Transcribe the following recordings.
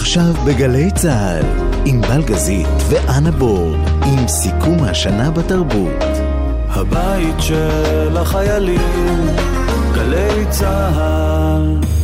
עכשיו בגלי צה"ל, עם בלגזית ואנה בור, עם סיכום השנה בתרבות. הבית של החיילים, גלי צה"ל.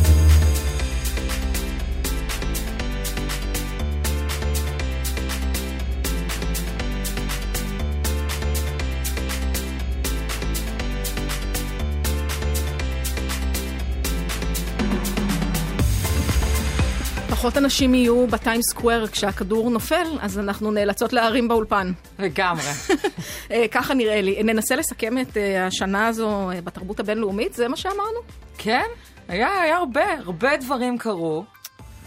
פחות אנשים יהיו בטיים סקוואר כשהכדור נופל, אז אנחנו נאלצות להרים באולפן. לגמרי. אה, ככה נראה לי. ננסה לסכם את אה, השנה הזו אה, בתרבות הבינלאומית, זה מה שאמרנו? כן, היה, היה הרבה, הרבה דברים קרו.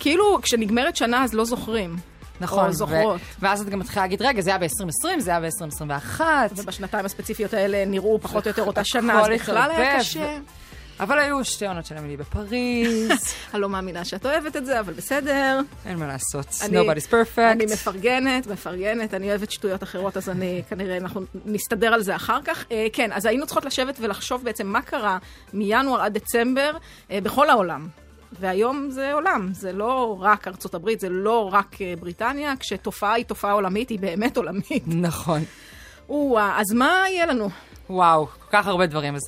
כאילו, כשנגמרת שנה אז לא זוכרים. נכון, או זוכרות. ו- ואז את גם מתחילה להגיד, רגע, זה היה ב-2020, זה היה ב-2021. ובשנתיים הספציפיות האלה נראו פחות או יותר אותה שנה, אז בכלל היה קשה. אבל היו שתי עונות של אמילי בפריז, אני לא מאמינה שאת אוהבת את זה, אבל בסדר. אין מה לעשות, nobody's perfect. אני מפרגנת, מפרגנת, אני אוהבת שטויות אחרות, אז אני, כנראה אנחנו נסתדר על זה אחר כך. אה, כן, אז היינו צריכות לשבת ולחשוב בעצם מה קרה מינואר עד דצמבר אה, בכל העולם. והיום זה עולם, זה לא רק ארצות הברית, זה לא רק אה, בריטניה, כשתופעה היא תופעה עולמית, היא באמת עולמית. נכון. או-אה, אז מה יהיה לנו? וואו, כל כך הרבה דברים. אז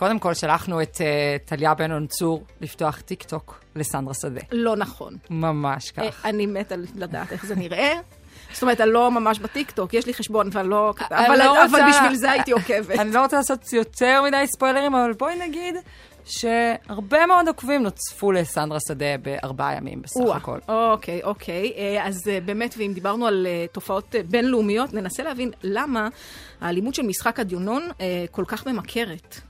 קודם כל שלחנו את אה, טליה בנון צור לפתוח טיק טוק לסנדרה שדה. לא נכון. ממש אה, כך. אני מתה לדעת איך זה נראה. זאת אומרת, אני לא ממש בטיקטוק, יש לי חשבון ואני לא... אני אבל, לא אבל רוצה- בשביל זה הייתי עוקבת. אני לא רוצה לעשות יותר מדי ספוילרים, אבל בואי נגיד שהרבה מאוד עוקבים נוספו לסנדרה שדה בארבעה ימים בסך הכל. אוקיי, אוקיי. אה, אז אה, באמת, ואם דיברנו על אה, תופעות אה, בינלאומיות, ננסה להבין למה האלימות של משחק הדיונון אה, כל כך ממכרת.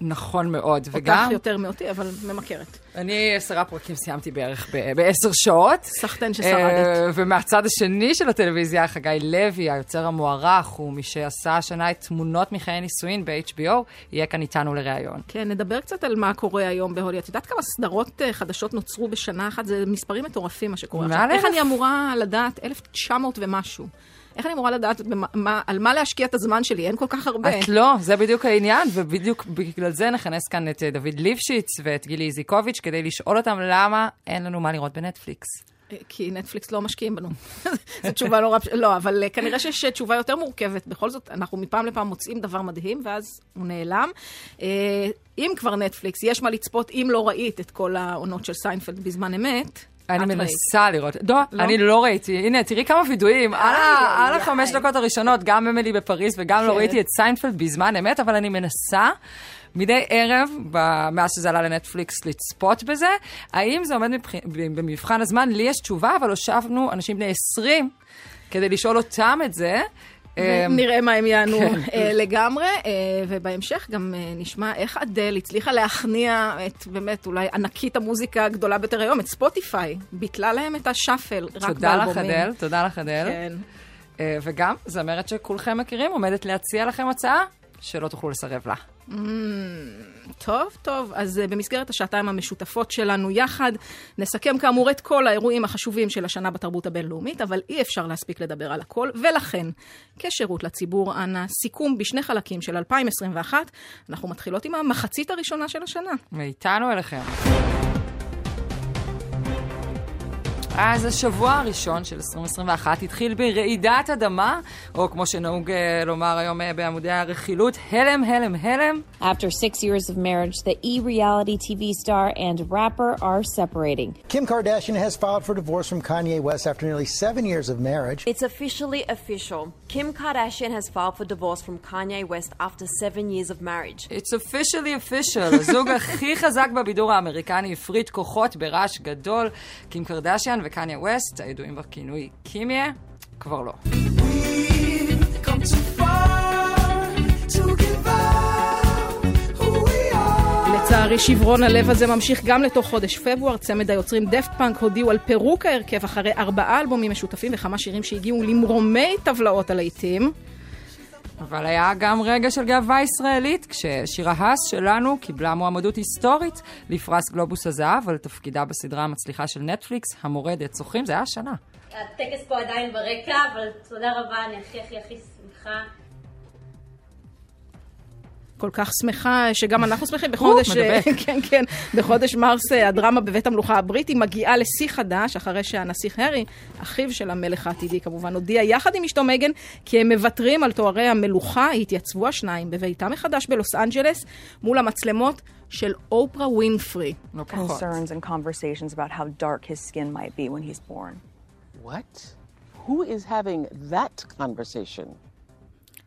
נכון מאוד, אותך וגם יותר מאותי, אבל ממכרת. אני עשרה פרקים סיימתי בערך ב- בעשר שעות. סחטיין אה, ששרדת. ומהצד השני של הטלוויזיה, חגי לוי, היוצר המוערך, הוא מי שעשה השנה את תמונות מחיי נישואין ב-HBO, יהיה כאן איתנו לראיון. כן, נדבר קצת על מה קורה היום בהולי. את יודעת כמה סדרות אה, חדשות נוצרו בשנה אחת? זה מספרים מטורפים מה שקורה עכשיו. איך. אני אמורה לדעת? 1900 ומשהו. איך אני אמורה לדעת במה, מה, על מה להשקיע את הזמן שלי? אין כל כך הרבה. את לא, זה בדיוק העניין, ובדיוק בגלל זה נכנס כאן את אה, דוד ליפשיץ ואת גילי איזיקוביץ', כדי לשאול אותם למה אין לנו מה לראות בנטפליקס. כי נטפליקס לא משקיעים בנו. זו תשובה נורא... פש- לא, אבל אה, כנראה שיש תשובה יותר מורכבת. בכל זאת, אנחנו מפעם לפעם מוצאים דבר מדהים, ואז הוא נעלם. אה, אם כבר נטפליקס, יש מה לצפות אם לא ראית את כל העונות של סיינפלד בזמן אמת. אני. מנסה לראות. לא? אני לא ראיתי. הנה, תראי כמה וידואים. על ה- איי, על החמש. דקות הראשונות, גם אמילי בפריז וגם לא כן. ראיתי את סיינפלד בזמן אמת, אבל אני מנסה מדי ערב, מאז שזה עלה לנטפליקס, לצפות בזה. האם זה עומד מבח- במבחן הזמן? לי יש תשובה, אבל הושבנו אנשים בני 20 כדי לשאול אותם את זה. אמ, נראה מה הם יענו כן. אה, לגמרי, אה, ובהמשך גם אה, נשמע איך אדל הצליחה להכניע את באמת אולי ענקית המוזיקה הגדולה ביותר היום, את ספוטיפיי. ביטלה להם את השאפל, רק תודה לך, באלבומים. אדל, תודה לך, אדל. כן. וגם, זמרת שכולכם מכירים, עומדת להציע לכם הצעה שלא תוכלו לסרב לה. טוב, טוב, אז uh, במסגרת השעתיים המשותפות שלנו יחד, נסכם כאמור את כל האירועים החשובים של השנה בתרבות הבינלאומית, אבל אי אפשר להספיק לדבר על הכל, ולכן, כשירות לציבור, אנא, סיכום בשני חלקים של 2021, אנחנו מתחילות עם המחצית הראשונה של השנה. מאיתנו אליכם. אז השבוע הראשון של 2021 התחיל ברעידת אדמה, או כמו שנהוג אה, לומר היום אה, בעמודי הרכילות, הלם, הלם, הלם. After six years of marriage, the e reality TV star and rapper are separating. Kim Kardashian has filed for divorce from Kanye West after nearly seven years of marriage. It's officially official. Kim Kardashian has filed for divorce from Kanye West after seven years of marriage. It's officially official. הזוג הכי חזק בבידור האמריקני הפריד כוחות ברעש גדול. קים קרדשיאן וקניה ווסט, הידועים בכינוי קימיה, כבר לא. לצערי, שברון הלב הזה ממשיך גם לתוך חודש פברואר. צמד היוצרים דפט פאנק הודיעו על פירוק ההרכב אחרי ארבעה אלבומים משותפים וכמה שירים שהגיעו למרומי טבלאות הלהיטים. אבל היה גם רגע של גאווה ישראלית, כששירה האס שלנו קיבלה מועמדות היסטורית לפרס גלובוס הזהב על תפקידה בסדרה המצליחה של נטפליקס, המורדת. זוכרים? זה היה השנה. הטקס פה עדיין ברקע, אבל תודה רבה, אני הכי הכי הכי שמחה כל כך שמחה שגם אנחנו שמחים בחודש, מדבק. כן, כן, בחודש מרס אה, הדרמה בבית המלוכה הבריטי מגיעה לשיא חדש, אחרי שהנסיך הארי, אחיו של המלך העתידי כמובן, הודיע יחד עם אשתו מגן כי הם מוותרים על תוארי המלוכה, התייצבו השניים בביתם מחדש בלוס אנג'לס מול המצלמות של אופרה ווינפרי. לא פחות. concerns and conversations about how dark his skin might be when he's born. What? Who is having that conversation?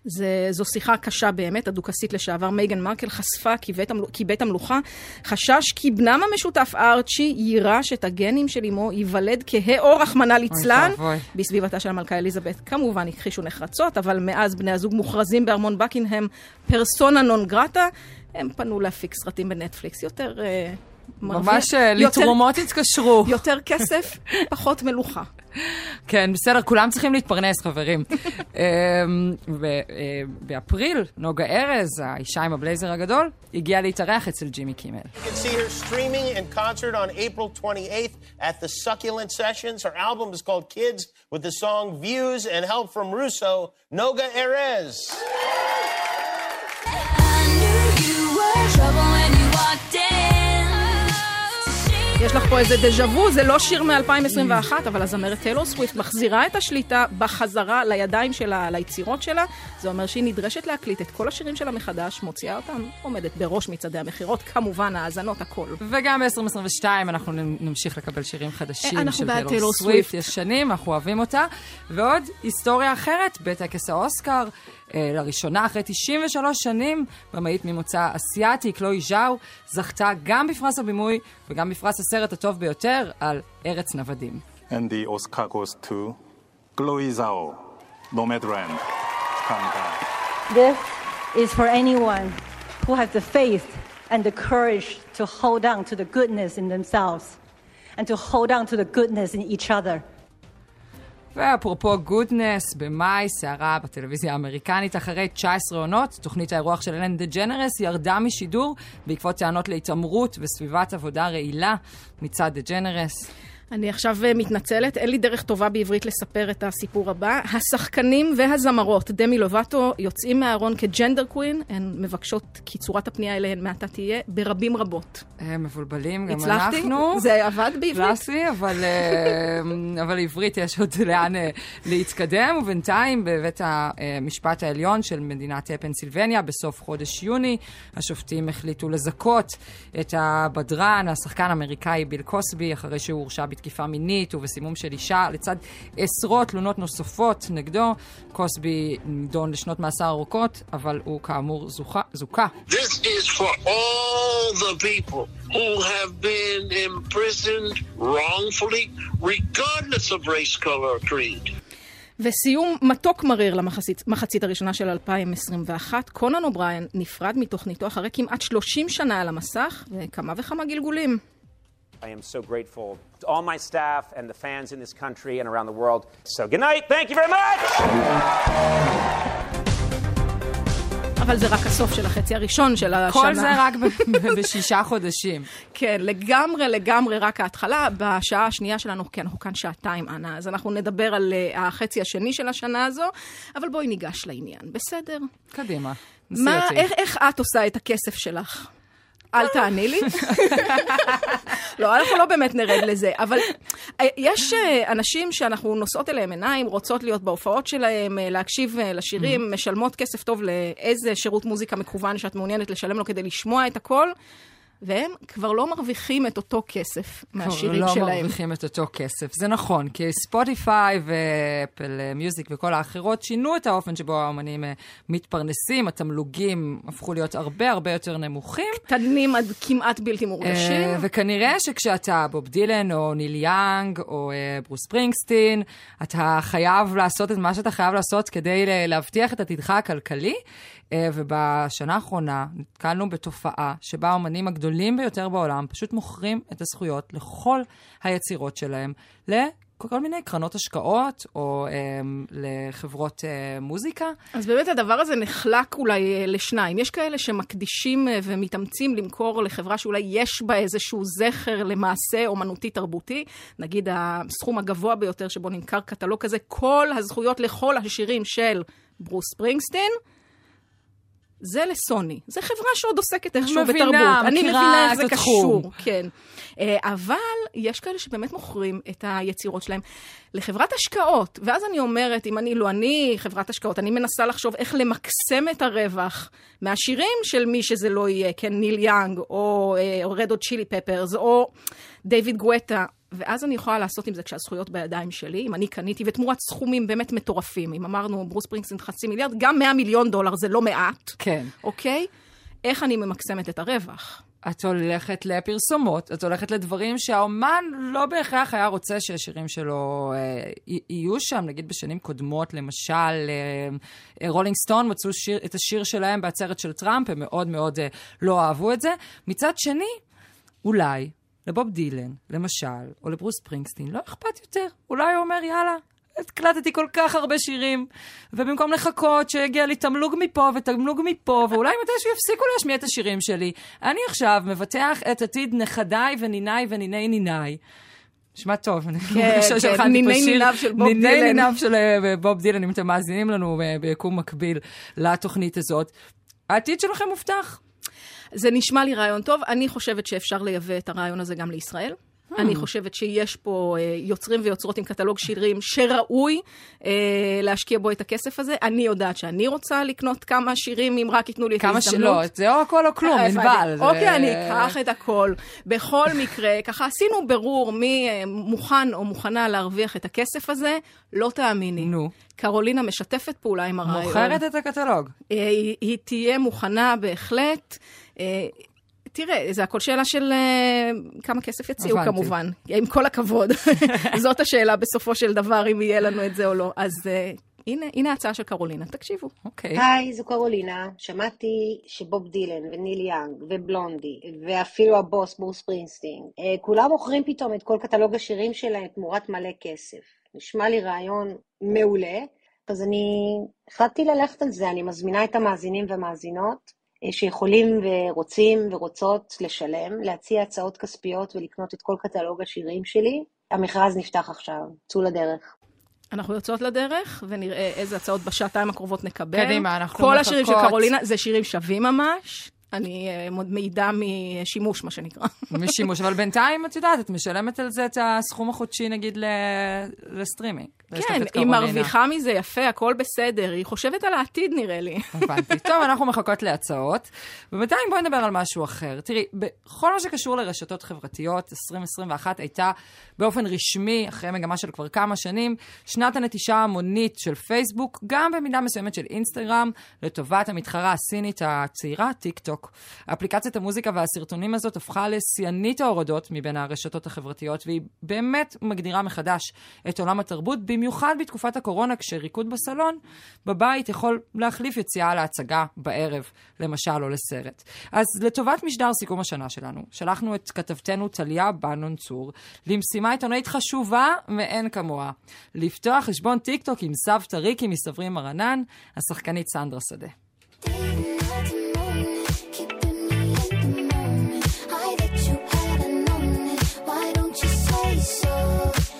זה, זו שיחה קשה באמת, הדוכסית לשעבר מייגן מרקל חשפה כי בית, המל... כי בית המלוכה חשש כי בנם המשותף ארצ'י יירש את הגנים של אמו, ייוולד כהה או רחמנא ליצלן. בסביבתה של המלכה אליזבת כמובן הכחישו נחרצות, אבל מאז בני הזוג מוכרזים בארמון בקינגהם פרסונה נון גרטה, הם פנו להפיק סרטים בנטפליקס. יותר... מרוויח- ממש אה, לתרומות התקשרו. יותר כסף, פחות מלוכה. כן, בסדר, כולם צריכים להתפרנס, חברים. אמ, אה, באפריל, נוגה ארז, האישה עם הבלייזר הגדול, הגיעה להתארח אצל ג'ימי קימל. You can see her streaming in concert on April 28th at the Succulent Sessions. Her album is called Kids with the song Views and help from Russo, Noga Erez. יש לך פה איזה דז'ה וו, זה לא שיר מ-2021, אבל הזמרת טיילור סוויפט מחזירה את השליטה בחזרה לידיים שלה, ליצירות שלה. זה אומר שהיא נדרשת להקליט את כל השירים שלה מחדש, מוציאה אותם, עומדת בראש מצעדי המכירות, כמובן האזנות, הכל. וגם ב-2022 אנחנו נמשיך לקבל שירים חדשים אה, אנחנו של טיילור סוויפט. סוויפט. יש שנים, אנחנו אוהבים אותה. ועוד היסטוריה אחרת, בטקס האוסקר, לראשונה אחרי 93 שנים, במאית ממוצא אסיאתי, קלוי ז'או, זכתה גם בפרס הבימוי וגם בפרס הסרט הטוב ביותר על ארץ נוודים. And the Oscar goes to Chloe Zhao, Nomadland. This is for anyone who has the faith and the courage to hold on to the goodness in themselves and to hold on to the goodness in each other. ואפרופו goodness, במאי, סערה בטלוויזיה האמריקנית אחרי 19 עונות, תוכנית האירוח של אלן דה ג'נרס ירדה משידור בעקבות טענות להתעמרות וסביבת עבודה רעילה מצד דה ג'נרס. אני עכשיו אה, מתנצלת, אין לי דרך טובה בעברית לספר את הסיפור הבא. השחקנים והזמרות, דמי לובטו, יוצאים מהארון כ genderqueer, הן מבקשות כי צורת הפנייה אליהן מעתה תהיה ברבים רבות. הם מבולבלים, גם הצלחתי? אנחנו. זה עבד בעברית? קלאסי, אבל, אה, אבל עברית יש עוד לאן אה, להתקדם, ובינתיים בבית המשפט העליון של מדינת פנסילבניה, בסוף חודש יוני, השופטים החליטו לזכות את הבדרן, השחקן האמריקאי ביל קוסבי, אחרי שהוא הורשע בתקיפה מינית ובסימום של אישה, לצד עשרות תלונות נוספות נגדו. קוסבי נידון לשנות מאסר ארוכות, אבל הוא כאמור זוכה- זוכה. This is for all the people who have been imprisoned wrongfully, regardless of race, color, or creed. וסיום מתוק מריר למחצית הראשונה של 2021, קונן אובריין נפרד מתוכניתו אחרי כמעט 30 שנה על המסך וכמה וכמה גלגולים. I am so grateful to all my staff and the fans in this country and around the world. So, good night. Thank you very much. אבל זה רק הסוף של החצי הראשון של השנה. כל זה רק בשישה חודשים. כן, לגמרי, לגמרי רק ההתחלה. בשעה השנייה שלנו, כן, אנחנו כאן שעתיים, אנה, אז אנחנו נדבר על uh, החצי השני של השנה הזו, אבל בואי ניגש לעניין, בסדר? קדימה. מה. איך, איך את עושה את הכסף שלך? אל תעני לי. לא, אנחנו לא באמת נרד לזה, אבל אה, יש אה, אנשים שאנחנו נושאות אליהם עיניים, רוצות להיות בהופעות שלהם, אה, להקשיב לשירים, משלמות כסף טוב לאיזה שירות מוזיקה מקוון שאת מעוניינת לשלם לו כדי לשמוע את הכל, והם כבר לא מרוויחים את אותו כסף מהשירים לא שלהם. מרוויחים את אותו כסף, זה נכון, כי ספוטיפיי ואפל אה, מיוזיק וכל האחרות שינו את האופן שבו האומנים אה, מתפרנסים, התמלוגים הפכו להיות הרבה הרבה יותר נמוכים. קטנים עד כמעט בלתי מורגשים. אה, וכנראה שכשאתה בוב דילן או ניל יאנג או אה, ברוס ספרינגסטין, אתה חייב לעשות את מה שאתה חייב לעשות כדי להבטיח את עתידך הכלכלי. אה, ובשנה האחרונה נתקלנו בתופעה שבה האומנים הגדולים ביותר בעולם פשוט מוכרים את הזכויות לכל היצירות שלהם לכל מיני קרנות השקעות או אה, לחברות אה, מוזיקה. אז באמת הדבר הזה נחלק אולי אה, לשניים. יש כאלה שמקדישים אה, ומתאמצים למכור לחברה שאולי יש בה איזשהו זכר למעשה אומנותי תרבותי, נגיד הסכום הגבוה ביותר שבו נמכר קטלוג כזה, כל הזכויות לכל השירים של ברוס ספרינגסטין. זה לסוני. זו חברה שעוד עוסקת איכשהו מבינה, בתרבות. אני מבינה איך זה התחום. קשור, כן. אה, אבל יש כאלה שבאמת מוכרים את היצירות שלהם לחברת השקעות. ואז אני אומרת, אם אני, לא אני חברת השקעות, אני מנסה לחשוב איך למקסם את הרווח מהשירים של מי שזה לא יהיה, כן, ניל יאנג, או רד הוט צ'ילי פפרס, או דיוויד גואטה. ואז אני יכולה לעשות עם זה כשהזכויות בידיים שלי, אם אני קניתי, ותמורת סכומים באמת מטורפים. אם אמרנו, ברוס ספרינגסטין חצי מיליארד, גם 100 מיליון דולר זה לא מעט. כן. אוקיי? איך אני ממקסמת את הרווח? את הולכת לפרסומות, את הולכת לדברים שהאומן לא בהכרח היה רוצה שהשירים שלו אה, יהיו שם. נגיד בשנים קודמות, למשל, אה, רולינג סטון מצאו שיר, את השיר שלהם בעצרת של טראמפ, הם מאוד מאוד אה, לא אהבו את זה. מצד שני, אולי לבוב דילן, למשל, או לברוס ספרינגסטין, לא אכפת יותר. אולי הוא אומר, יאללה, הקלטתי כל כך הרבה שירים, ובמקום לחכות שיגיע לי תמלוג מפה ותמלוג מפה, ואולי מתישהו יפסיקו להשמיע את השירים שלי, אני עכשיו מבטח את עתיד נכדיי וניניי וניני ניניי. נשמע טוב, אני כן, כן, ניני ניניו של בוב דילן. ניני ניניו של אה, בוב דילן, אם אתם מאזינים לנו אה, ביקום מקביל לתוכנית הזאת. העתיד שלכם מובטח. זה נשמע לי רעיון טוב. אני חושבת שאפשר לייבא את הרעיון הזה גם לישראל. Hmm. אני חושבת שיש פה אה, יוצרים ויוצרות עם קטלוג שירים שראוי אה, להשקיע בו את הכסף הזה. אני יודעת שאני רוצה לקנות כמה שירים, אם רק ייתנו לי את ההזדמנות. כמה שלא, זה או הכל או כלום, ענבל. אוקיי, אני אקח את הכל. בכל מקרה, ככה עשינו ברור מי אה, מוכן או מוכנה להרוויח את הכסף הזה, לא תאמיני. נו. קרולינה משתפת פעולה עם הרעיון. מוכרת את הקטלוג. היא, היא תהיה מוכנה בהחלט. תראה, זה הכל שאלה של uh, כמה כסף יציעו הבנתי. כמובן, עם כל הכבוד. זאת השאלה בסופו של דבר, אם יהיה לנו את זה או לא. אז uh, הנה, הנה ההצעה של קרולינה, תקשיבו. אוקיי. היי, זו קרולינה. שמעתי שבוב דילן וניל יאנג ובלונדי, ואפילו הבוס ברוס פרינסטין, uh, כולם מוכרים פתאום את כל קטלוג השירים שלהם תמורת מלא כסף. נשמע לי רעיון מעולה, אז אני החלטתי ללכת על זה. אני מזמינה את המאזינים והמאזינות. שיכולים ורוצים ורוצות לשלם, להציע הצעות כספיות ולקנות את כל קטלוג השירים שלי. המכרז נפתח עכשיו, צאו לדרך. אנחנו יוצאות לדרך, ונראה איזה הצעות בשעתיים הקרובות נקבל. קדימה, אנחנו כל מחכות. כל השירים של קרולינה זה שירים שווים ממש. אני מעידה משימוש, מה שנקרא. משימוש, אבל בינתיים, את יודעת, את משלמת על זה את הסכום החודשי, נגיד, לסטרימינג. כן, היא מרוויחה מזה יפה, הכל בסדר. היא חושבת על העתיד, נראה לי. הבנתי. טוב, אנחנו מחכות להצעות. ובינתיים בואי נדבר על משהו אחר. תראי, בכל מה שקשור לרשתות חברתיות, 2021 הייתה באופן רשמי, אחרי מגמה של כבר כמה שנים, שנת הנטישה ההמונית של פייסבוק, גם במידה מסוימת של אינסטגרם, לטובת המתחרה הסינית הצעירה, טיק טוק. אפליקציית המוזיקה והסרטונים הזאת הפכה לשיאנית ההורדות מבין הרשתות החברתיות, והיא באמת מגדירה מחדש את עולם התרבות, במיוחד בתקופת הקורונה, כשריקוד בסלון בבית יכול להחליף יציאה להצגה בערב, למשל, או לסרט. אז לטובת משדר סיכום השנה שלנו, שלחנו את כתבתנו טליה בנון צור למשימה עיתונאית חשובה מאין כמוה, לפתוח חשבון טיק טוק עם סבתא ריקי מסברים מרנן, השחקנית סנדרה שדה.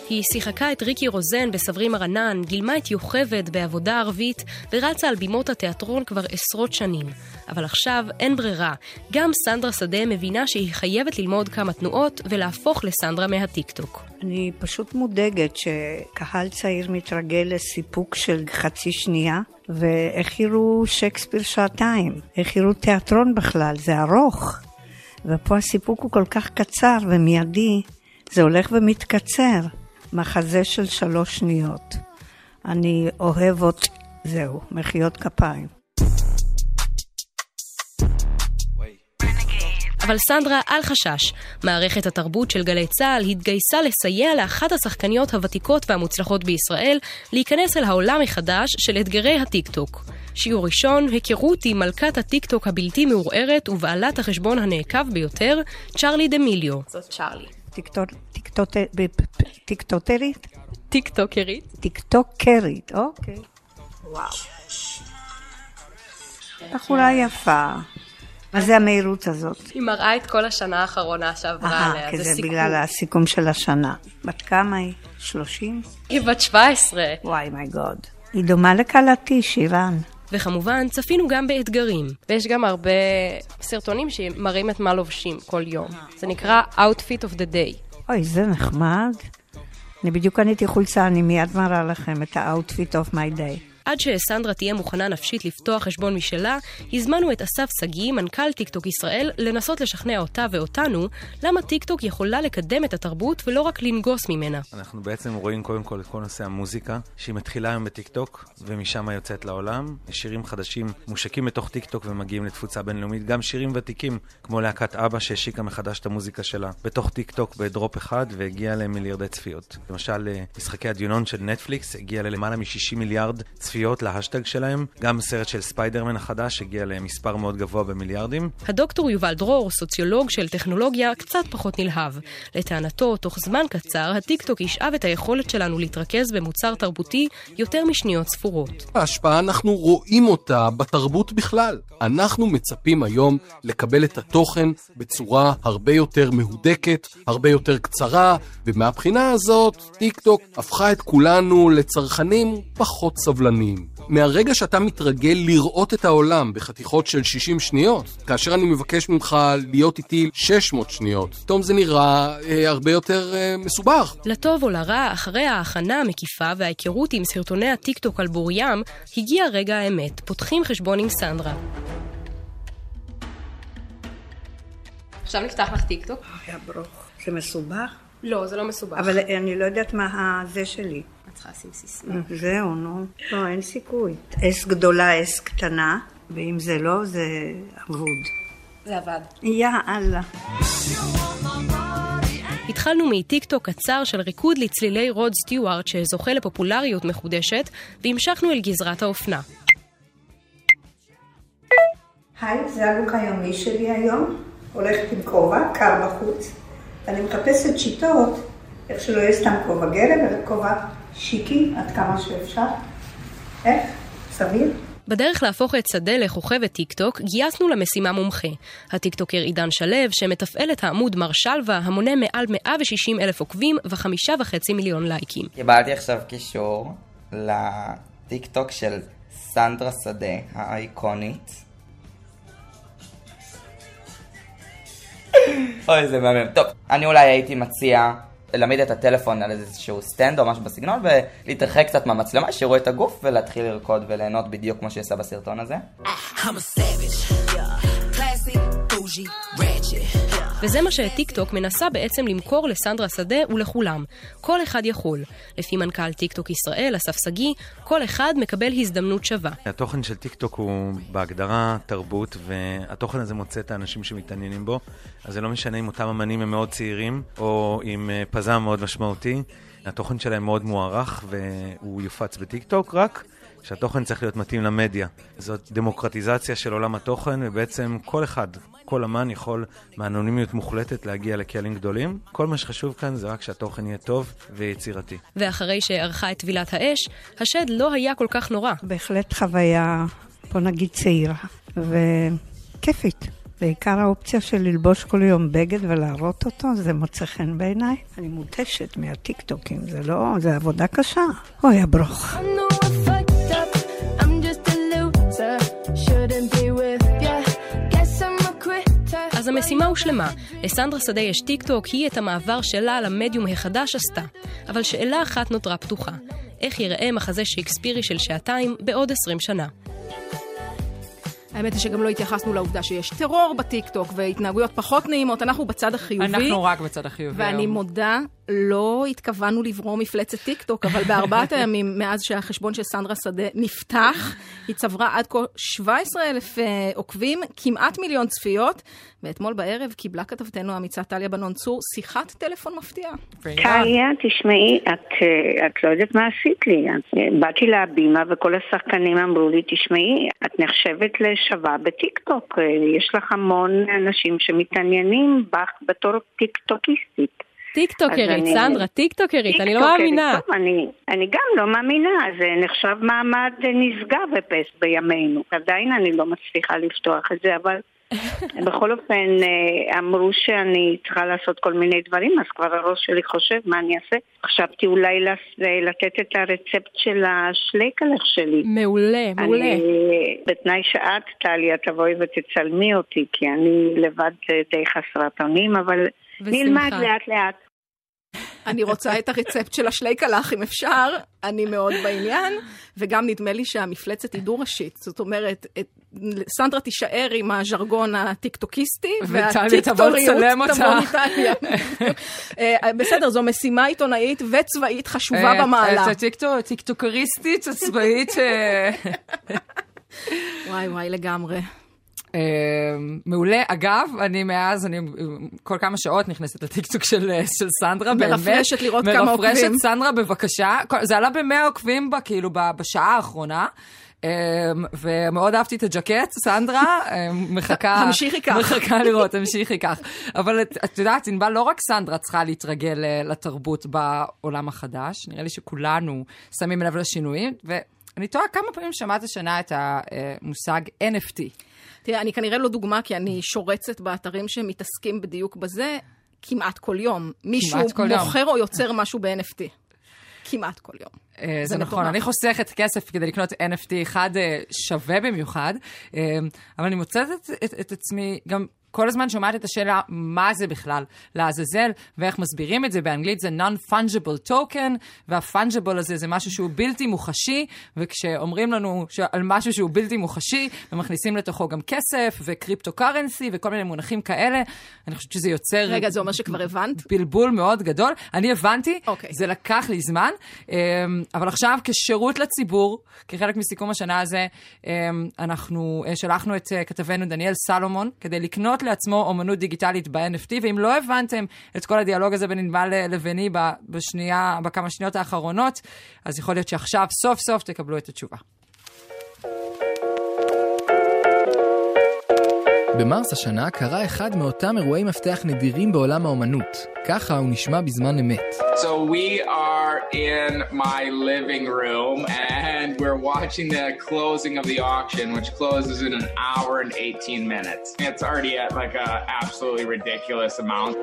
היא שיחקה את ריקי רוזן בסברי מרנן, גילמה את יוכבד בעבודה ערבית ורצה על בימות התיאטרון כבר עשרות שנים. אבל עכשיו אין ברירה. גם סנדרה שדה מבינה שהיא חייבת ללמוד כמה תנועות ולהפוך לסנדרה מהטיקטוק. אני פשוט מודאגת שקהל צעיר מתרגל לסיפוק של חצי שנייה, ואיך יראו שייקספיר שעתיים? איך יראו תיאטרון בכלל? זה ארוך. ופה הסיפוק הוא כל כך קצר ומיידי, זה הולך ומתקצר. מחזה של שלוש שניות. אני אוהבת, זהו, מחיאות כפיים. אבל סנדרה, אל חשש. מערכת התרבות של גלי צה"ל התגייסה לסייע לאחת השחקניות הוותיקות והמוצלחות בישראל להיכנס אל העולם מחדש של אתגרי הטיקטוק. שיעור ראשון, היכרות עם מלכת הטיקטוק הבלתי מעורערת ובעלת החשבון הנעקב ביותר, צ'רלי דמיליו. זאת צ'רלי. טיקטוקרית? טיקטוקרית. טיקטוקרית, אוקיי. וואו. בחורה יפה. מה זה המהירות הזאת? היא מראה את כל השנה האחרונה שעברה עליה, זה סיכום. בגלל הסיכום של השנה. בת כמה היא? 30? היא בת 17. וואי my God. היא דומה לכלתי, שירן. וכמובן, צפינו גם באתגרים. ויש גם הרבה סרטונים שמראים את מה לובשים כל יום. זה נקרא Outfit of the Day. אוי, זה נחמד. אני בדיוק קניתי חולצה, אני מיד מראה לכם את ה-outfit of my day. עד שסנדרה תהיה מוכנה נפשית לפתוח חשבון משלה, הזמנו את אסף שגיא, מנכ"ל טיקטוק ישראל, לנסות לשכנע אותה ואותנו למה טיקטוק יכולה לקדם את התרבות ולא רק לנגוס ממנה. אנחנו בעצם רואים קודם כל את כל נושא המוזיקה, שהיא מתחילה היום בטיקטוק, ומשם יוצאת לעולם. שירים חדשים מושקים בתוך טיקטוק ומגיעים לתפוצה בינלאומית, גם שירים ותיקים, כמו להקת אבא שהשיקה מחדש את המוזיקה שלה בתוך טיקטוק ב drop אחד והגיעה למיליארדי צפיות. למשל, אה, משחקי הדיונון של נטפליקס הגיע ללמעלה מ-60 מיליארד צפיות. צפיות להאשטג שלהם. גם סרט של ספיידרמן החדש הגיע למספר מאוד גבוה במיליארדים. הדוקטור יובל דרור, סוציולוג של טכנולוגיה, קצת פחות נלהב. לטענתו, תוך זמן קצר, הטיקטוק ישאב את היכולת שלנו להתרכז במוצר תרבותי יותר משניות ספורות. ההשפעה, אנחנו רואים אותה בתרבות בכלל. אנחנו מצפים היום לקבל את התוכן בצורה הרבה יותר מהודקת, הרבה יותר קצרה, ומהבחינה הזאת, טיקטוק הפכה את כולנו לצרכנים פחות סבלנים. שנים. מהרגע שאתה מתרגל לראות את העולם בחתיכות של 60 שניות, כאשר אני מבקש ממך להיות איתי 600 שניות, פתאום זה נראה אה, הרבה יותר אה, מסובך. לטוב או לרע, אחרי ההכנה המקיפה וההיכרות עם סרטוני הטיקטוק על בוריים, הגיע רגע האמת. פותחים חשבון עם סנדרה. עכשיו נפתח לך טיקטוק. היה ברוך. זה מסובך? לא, זה לא מסובך. אבל אני לא יודעת מה זה שלי. צריכה לשים סיסמה. זהו, נו. לא, אין סיכוי. S גדולה, S קטנה, ואם זה לא, זה אבוד. זה עבד. יאללה. התחלנו מטיקטוק קצר של ריקוד לצלילי רוד סטיוארט שזוכה לפופולריות מחודשת, והמשכנו אל גזרת האופנה. היי, זה הלוק היומי שלי היום. הולכת עם כובע, קר בחוץ. אני מחפשת שיטות, איך שלא יהיה סתם כובע גלם, אלא כובע שיקי עד כמה שאפשר. איך? סביר? בדרך להפוך את שדה לכוכבת טיקטוק, גייסנו למשימה מומחה. הטיקטוקר עידן שלו, שמתפעל את העמוד מר שלווה, המונה מעל 160 אלף עוקבים וחמישה וחצי מיליון לייקים. קיבלתי עכשיו קישור לטיקטוק של סנדרה שדה האייקונית. אוי, זה מהמם. טוב, אני אולי הייתי מציע להעמיד את הטלפון על איזשהו סטנד או משהו בסגנון ולהתרחק קצת מהמצלמה, שיראו את הגוף ולהתחיל לרקוד וליהנות בדיוק כמו שעשה בסרטון הזה. וזה מה שטיקטוק מנסה בעצם למכור לסנדרה שדה ולכולם. כל אחד יכול. לפי מנכ"ל טיקטוק ישראל, אסף שגיא, כל אחד מקבל הזדמנות שווה. התוכן של טיקטוק הוא בהגדרה תרבות, והתוכן הזה מוצא את האנשים שמתעניינים בו. אז זה לא משנה אם אותם אמנים הם מאוד צעירים, או עם אה, פזם מאוד משמעותי. התוכן שלהם מאוד מוערך, והוא יופץ בטיקטוק רק. שהתוכן צריך להיות מתאים למדיה. זאת דמוקרטיזציה של עולם התוכן, ובעצם כל אחד, כל אמן יכול מאנונימיות מוחלטת להגיע לקהלים גדולים. כל מה שחשוב כאן זה רק שהתוכן יהיה טוב ויצירתי. ואחרי שערכה את טבילת האש, השד לא היה כל כך נורא. בהחלט חוויה, בוא נגיד צעירה, וכיפית. בעיקר האופציה של ללבוש כל יום בגד ולהראות אותו, זה מוצא חן בעיניי. אני מותשת מהטיקטוקים, זה לא, זה עבודה קשה. אוי, הברוך. אז המשימה הושלמה. לסנדרה שדה יש טיק טוק, היא את המעבר שלה למדיום החדש עשתה. אבל שאלה אחת נותרה פתוחה. איך יראה מחזה שייקספירי של שעתיים בעוד עשרים שנה? האמת היא שגם לא התייחסנו לעובדה שיש טרור בטיקטוק והתנהגויות פחות נעימות, אנחנו בצד החיובי. אנחנו רק בצד החיובי. ואני מודה, לא התכוונו לברוא מפלצת טיקטוק, אבל בארבעת הימים מאז שהחשבון של סנדרה שדה נפתח, היא צברה עד כה 17 אלף אה, עוקבים, כמעט מיליון צפיות, ואתמול בערב קיבלה כתבתנו האמיצה טליה בנון צור שיחת טלפון מפתיעה. טליה, תשמעי, את, אה, את לא יודעת מה עשית לי. אה, באתי להבימה וכל השחקנים אמרו לי, תשמעי, את נחשבת לשווה בטיקטוק. יש לך המון אנשים שמתעניינים בך בתור טיקטוקיסטית. טיקטוקרית, סנדרה, טיקטוקרית, אני לא מאמינה. טוב, אני, אני גם לא מאמינה, זה נחשב מעמד נשגב ופס בימינו. עדיין אני לא מצליחה לפתוח את זה, אבל בכל אופן, אה, אמרו שאני צריכה לעשות כל מיני דברים, אז כבר הראש שלי חושב מה אני אעשה. חשבתי אולי לס- לתת את הרצפט של השלייקלך שלי. מעולה, מעולה. אני, בתנאי שאת, טליה, תבואי ותצלמי אותי, כי אני לבד אה, די חסרת אונים, אבל נלמד לאט לאט. אני רוצה את הרצפט של השלייקלח, אם אפשר, אני מאוד בעניין, וגם נדמה לי שהמפלצת היא דו-ראשית. זאת אומרת, את, סנדרה תישאר עם הז'רגון הטיקטוקיסטי, וטליה תבוא מטליה. אה, בסדר, זו משימה עיתונאית וצבאית חשובה במעלה. את הטיקטוקריסטית הצבאית. אה, וואי וואי לגמרי. אה, מעולה. אגב, אני מאז, אני כל כמה שעות נכנסת לטיקטוק של, אה, של סנדרה, באמת. מרפרשת לראות כמה עוקבים. מרפרשת, סנדרה, בבקשה. זה עלה במאה עוקבים בה, כאילו, בשעה האחרונה. אה, ומאוד אהבתי את הג'קט, סנדרה, אה, מחכה... המשיכי כך. מחכה לראות, המשיכי כך. אבל את, את יודעת, ענבל, לא רק סנדרה צריכה להתרגל אה, לתרבות בעולם החדש, נראה לי שכולנו שמים לב לשינויים, ואני תוהה כמה פעמים שמעת השנה את המושג NFT. תראה, אני כנראה לא דוגמה, כי אני שורצת באתרים שמתעסקים בדיוק בזה כמעט כל יום. מישהו כל יום. מוכר או יוצר משהו ב-NFT. כמעט כל יום. אה, זה זה נכון. אני חוסכת כסף כדי לקנות NFT אחד אה, שווה במיוחד, אה, אבל אני מוצאת את, את, את עצמי גם... כל הזמן שומעת את השאלה, מה זה בכלל, לעזאזל, ואיך מסבירים את זה. באנגלית זה non-fungible token, וה-fungible הזה זה משהו שהוא בלתי מוחשי, וכשאומרים לנו על משהו שהוא בלתי מוחשי, ומכניסים לתוכו גם כסף, וקריפטו-קרנסי, וכל מיני מונחים כאלה, אני חושבת שזה יוצר... רגע, זה אומר שכבר הבנת? בלבול מאוד גדול. אני הבנתי, okay. זה לקח לי זמן, אמ, אבל עכשיו כשירות לציבור, כחלק מסיכום השנה הזה, אמ, אנחנו אה, שלחנו את אה, כתבנו דניאל סלומון כדי לקנות לעצמו אומנות דיגיטלית ב-NFT, ואם לא הבנתם את כל הדיאלוג הזה בין ענבל לביני בשנייה, בכמה שניות האחרונות, אז יכול להיות שעכשיו סוף סוף תקבלו את התשובה. במרס השנה קרה אחד מאותם אירועי מפתח נדירים בעולם האומנות. ככה הוא נשמע בזמן אמת. So we are in my living room and we're watching the closing of the auction, which closes in an hour and 18 minutes. It's already at like a absolutely ridiculous amount.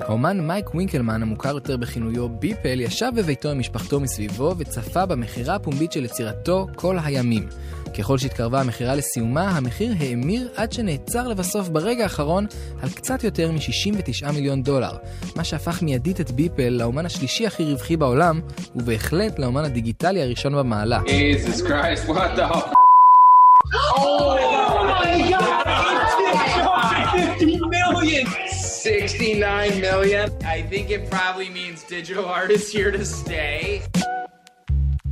האומן מייק וינקלמן, המוכר יותר בכינויו ביפל, ישב בביתו עם משפחתו מסביבו וצפה במכירה הפומבית של יצירתו כל הימים. ככל שהתקרבה המכירה לסיומה, המחיר האמיר עד שנעצר לבסוף ברגע האחרון על קצת יותר מ-69 מיליון דולר, מה שהפך מיידית את ביפל לאומן השלישי הכי רווחי בעולם, ובהחלט לאומן הדיגיטלי הראשון במעלה. Christ? Oh my God! 50 million! 69 million. I think it probably means digital art is here to stay.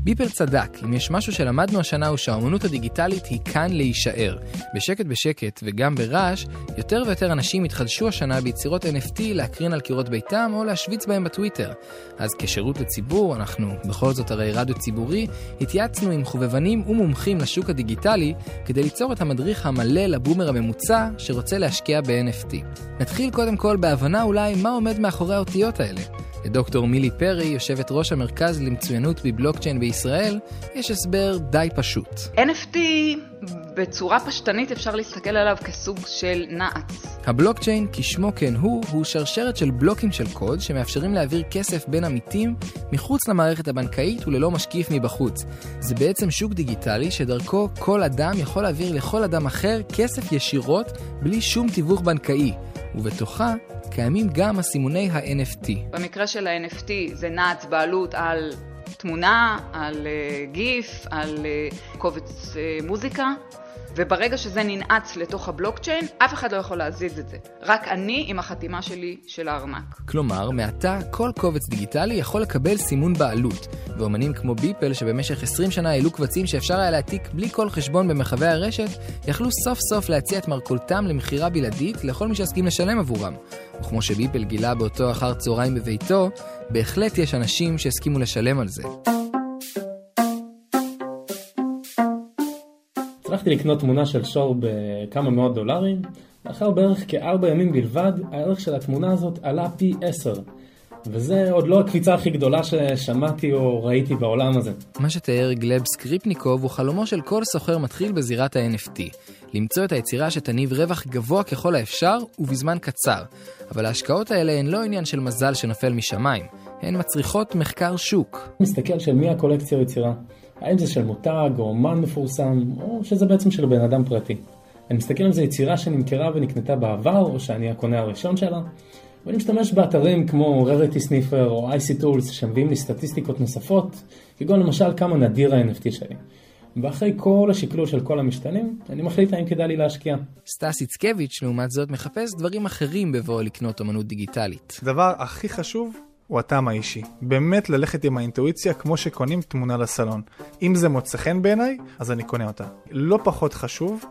ביפל צדק, אם יש משהו שלמדנו השנה הוא שהאומנות הדיגיטלית היא כאן להישאר. בשקט בשקט וגם ברעש, יותר ויותר אנשים התחדשו השנה ביצירות NFT להקרין על קירות ביתם או להשוויץ בהם בטוויטר. אז כשירות לציבור, אנחנו בכל זאת הרי רדיו ציבורי, התייעצנו עם חובבנים ומומחים לשוק הדיגיטלי כדי ליצור את המדריך המלא לבומר הממוצע שרוצה להשקיע ב-NFT. נתחיל קודם כל בהבנה אולי מה עומד מאחורי האותיות האלה. לדוקטור מילי פרי, יושבת ראש המרכז למצוינות בבלוקצ'יין בישראל, יש הסבר די פשוט. NFT בצורה פשטנית אפשר להסתכל עליו כסוג של נעץ. הבלוקצ'יין, כשמו כן הוא, הוא שרשרת של בלוקים של קוד שמאפשרים להעביר כסף בין עמיתים מחוץ למערכת הבנקאית וללא משקיף מבחוץ. זה בעצם שוק דיגיטלי שדרכו כל אדם יכול להעביר לכל אדם אחר כסף ישירות בלי שום תיווך בנקאי, ובתוכה קיימים גם הסימוני ה-NFT. במקרה של ה-NFT זה נעץ בעלות על תמונה, על uh, גיף, על uh, קובץ uh, מוזיקה, וברגע שזה ננעץ לתוך הבלוקצ'יין, אף אחד לא יכול להזיז את זה. רק אני עם החתימה שלי של הארנק. כלומר, מעתה כל קובץ דיגיטלי יכול לקבל סימון בעלות, ואומנים כמו ביפל שבמשך 20 שנה העלו קבצים שאפשר היה להעתיק בלי כל חשבון במרחבי הרשת, יכלו סוף סוף להציע את מרכולתם למכירה בלעדית לכל מי שיסכים לשלם עבורם. וכמו שביפל גילה באותו אחר צהריים בביתו, בהחלט יש אנשים שהסכימו לשלם על זה. הצלחתי לקנות תמונה של שור בכמה מאות דולרים, לאחר בערך כארבע ימים בלבד, הערך של התמונה הזאת עלה פי עשר. וזה עוד לא הקפיצה הכי גדולה ששמעתי או ראיתי בעולם הזה. מה שתיאר גלב סקריפניקוב הוא חלומו של כל סוחר מתחיל בזירת ה-NFT. למצוא את היצירה שתניב רווח גבוה ככל האפשר ובזמן קצר. אבל ההשקעות האלה הן לא עניין של מזל שנופל משמיים, הן מצריכות מחקר שוק. מסתכל של מי הקולקציה יצירה. האם זה של מותג או אומן מפורסם, או שזה בעצם של בן אדם פרטי. אני מסתכל על זה יצירה שנמכרה ונקנתה בעבר, או שאני הקונה הראשון שלה, ואני משתמש באתרים כמו rarity sniffer או icy tools שמביאים לי סטטיסטיקות נוספות, כגון למשל כמה נדיר ה-NFT שלי. ואחרי כל השקלול של כל המשתנים, אני מחליט האם כדאי לי להשקיע. סטס איצקביץ', לעומת זאת, מחפש דברים אחרים בבואו לקנות אמנות דיגיטלית. הדבר הכי חשוב הוא הטעם האישי. באמת ללכת עם האינטואיציה כמו שקונים תמונה לסלון. אם זה מוצא חן בעיניי, אז אני קונה אותה. לא פחות חשוב,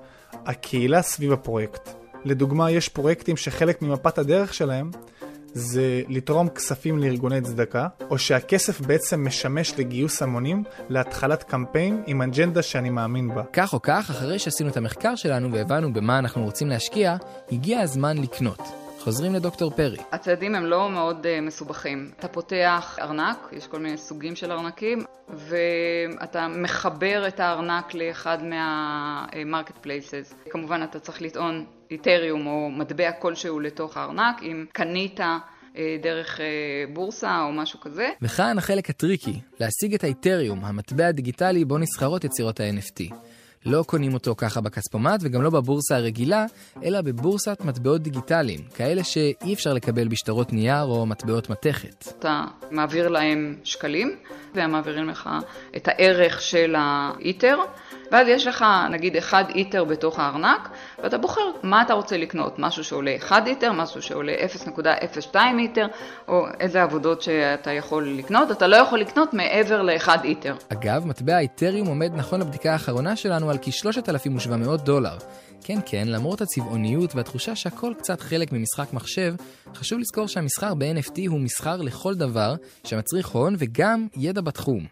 הקהילה סביב הפרויקט. לדוגמה, יש פרויקטים שחלק ממפת הדרך שלהם זה לתרום כספים לארגוני צדקה, או שהכסף בעצם משמש לגיוס המונים להתחלת קמפיין עם אג'נדה שאני מאמין בה. כך או כך, אחרי שעשינו את המחקר שלנו והבנו במה אנחנו רוצים להשקיע, הגיע הזמן לקנות. חוזרים לדוקטור פרי. הצעדים הם לא מאוד uh, מסובכים. אתה פותח ארנק, יש כל מיני סוגים של ארנקים, ואתה מחבר את הארנק לאחד מה marketplaces. כמובן אתה צריך לטעון איתריום או מטבע כלשהו לתוך הארנק, אם קנית אה, דרך אה, בורסה או משהו כזה. וכאן החלק הטריקי, להשיג את האיתריום, המטבע הדיגיטלי בו נסחרות יצירות ה-NFT. לא קונים אותו ככה בכספומט וגם לא בבורסה הרגילה, אלא בבורסת מטבעות דיגיטליים, כאלה שאי אפשר לקבל בשטרות נייר או מטבעות מתכת. אתה מעביר להם שקלים, והם מעבירים לך את הערך של האיתר. ואז יש לך נגיד 1 איטר בתוך הארנק, ואתה בוחר מה אתה רוצה לקנות, משהו שעולה 1 איטר, משהו שעולה 0.02 איטר, או איזה עבודות שאתה יכול לקנות, אתה לא יכול לקנות מעבר ל-1 איטר. אגב, מטבע האיתריום עומד נכון לבדיקה האחרונה שלנו על כ-3,700 דולר. כן, כן, למרות הצבעוניות והתחושה שהכל קצת חלק ממשחק מחשב, חשוב לזכור שהמסחר ב-NFT הוא מסחר לכל דבר, שמצריך הון וגם ידע בתחום.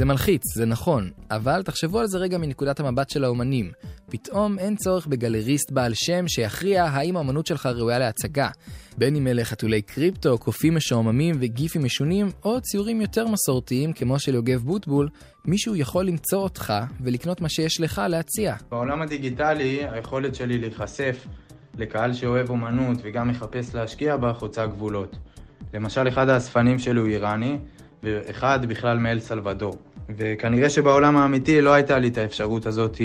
זה מלחיץ, זה נכון, אבל תחשבו על זה רגע מנקודת המבט של האומנים. פתאום אין צורך בגלריסט בעל שם שיכריע האם האומנות שלך ראויה להצגה. בין אם אלה חתולי קריפטו, קופים משועממים וגיפים משונים, או ציורים יותר מסורתיים כמו של יוגב בוטבול, מישהו יכול למצוא אותך ולקנות מה שיש לך להציע. בעולם הדיגיטלי, היכולת שלי להיחשף לקהל שאוהב אומנות וגם מחפש להשקיע בה חוצה גבולות. למשל, אחד האספנים שלי הוא איראני, ואחד בכלל מאל סלבדור. וכנראה שבעולם האמיתי לא הייתה לי את האפשרות הזאת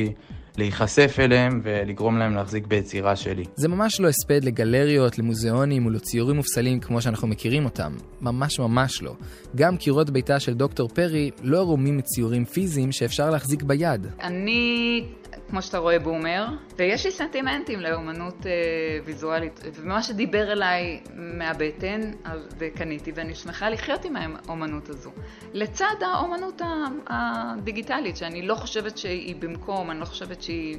להיחשף אליהם ולגרום להם להחזיק ביצירה שלי. זה ממש לא הספד לגלריות, למוזיאונים ולציורים מופסלים כמו שאנחנו מכירים אותם. ממש ממש לא. גם קירות ביתה של דוקטור פרי לא ערומים מציורים פיזיים שאפשר להחזיק ביד. אני כמו שאתה רואה בומר, ויש לי סנטימנטים לאומנות אה, ויזואלית, ומה שדיבר אליי מהבטן, וקניתי, ואני שמחה לחיות עם האומנות הזו. לצד האומנות הדיגיטלית, שאני לא חושבת שהיא במקום, אני לא חושבת שהיא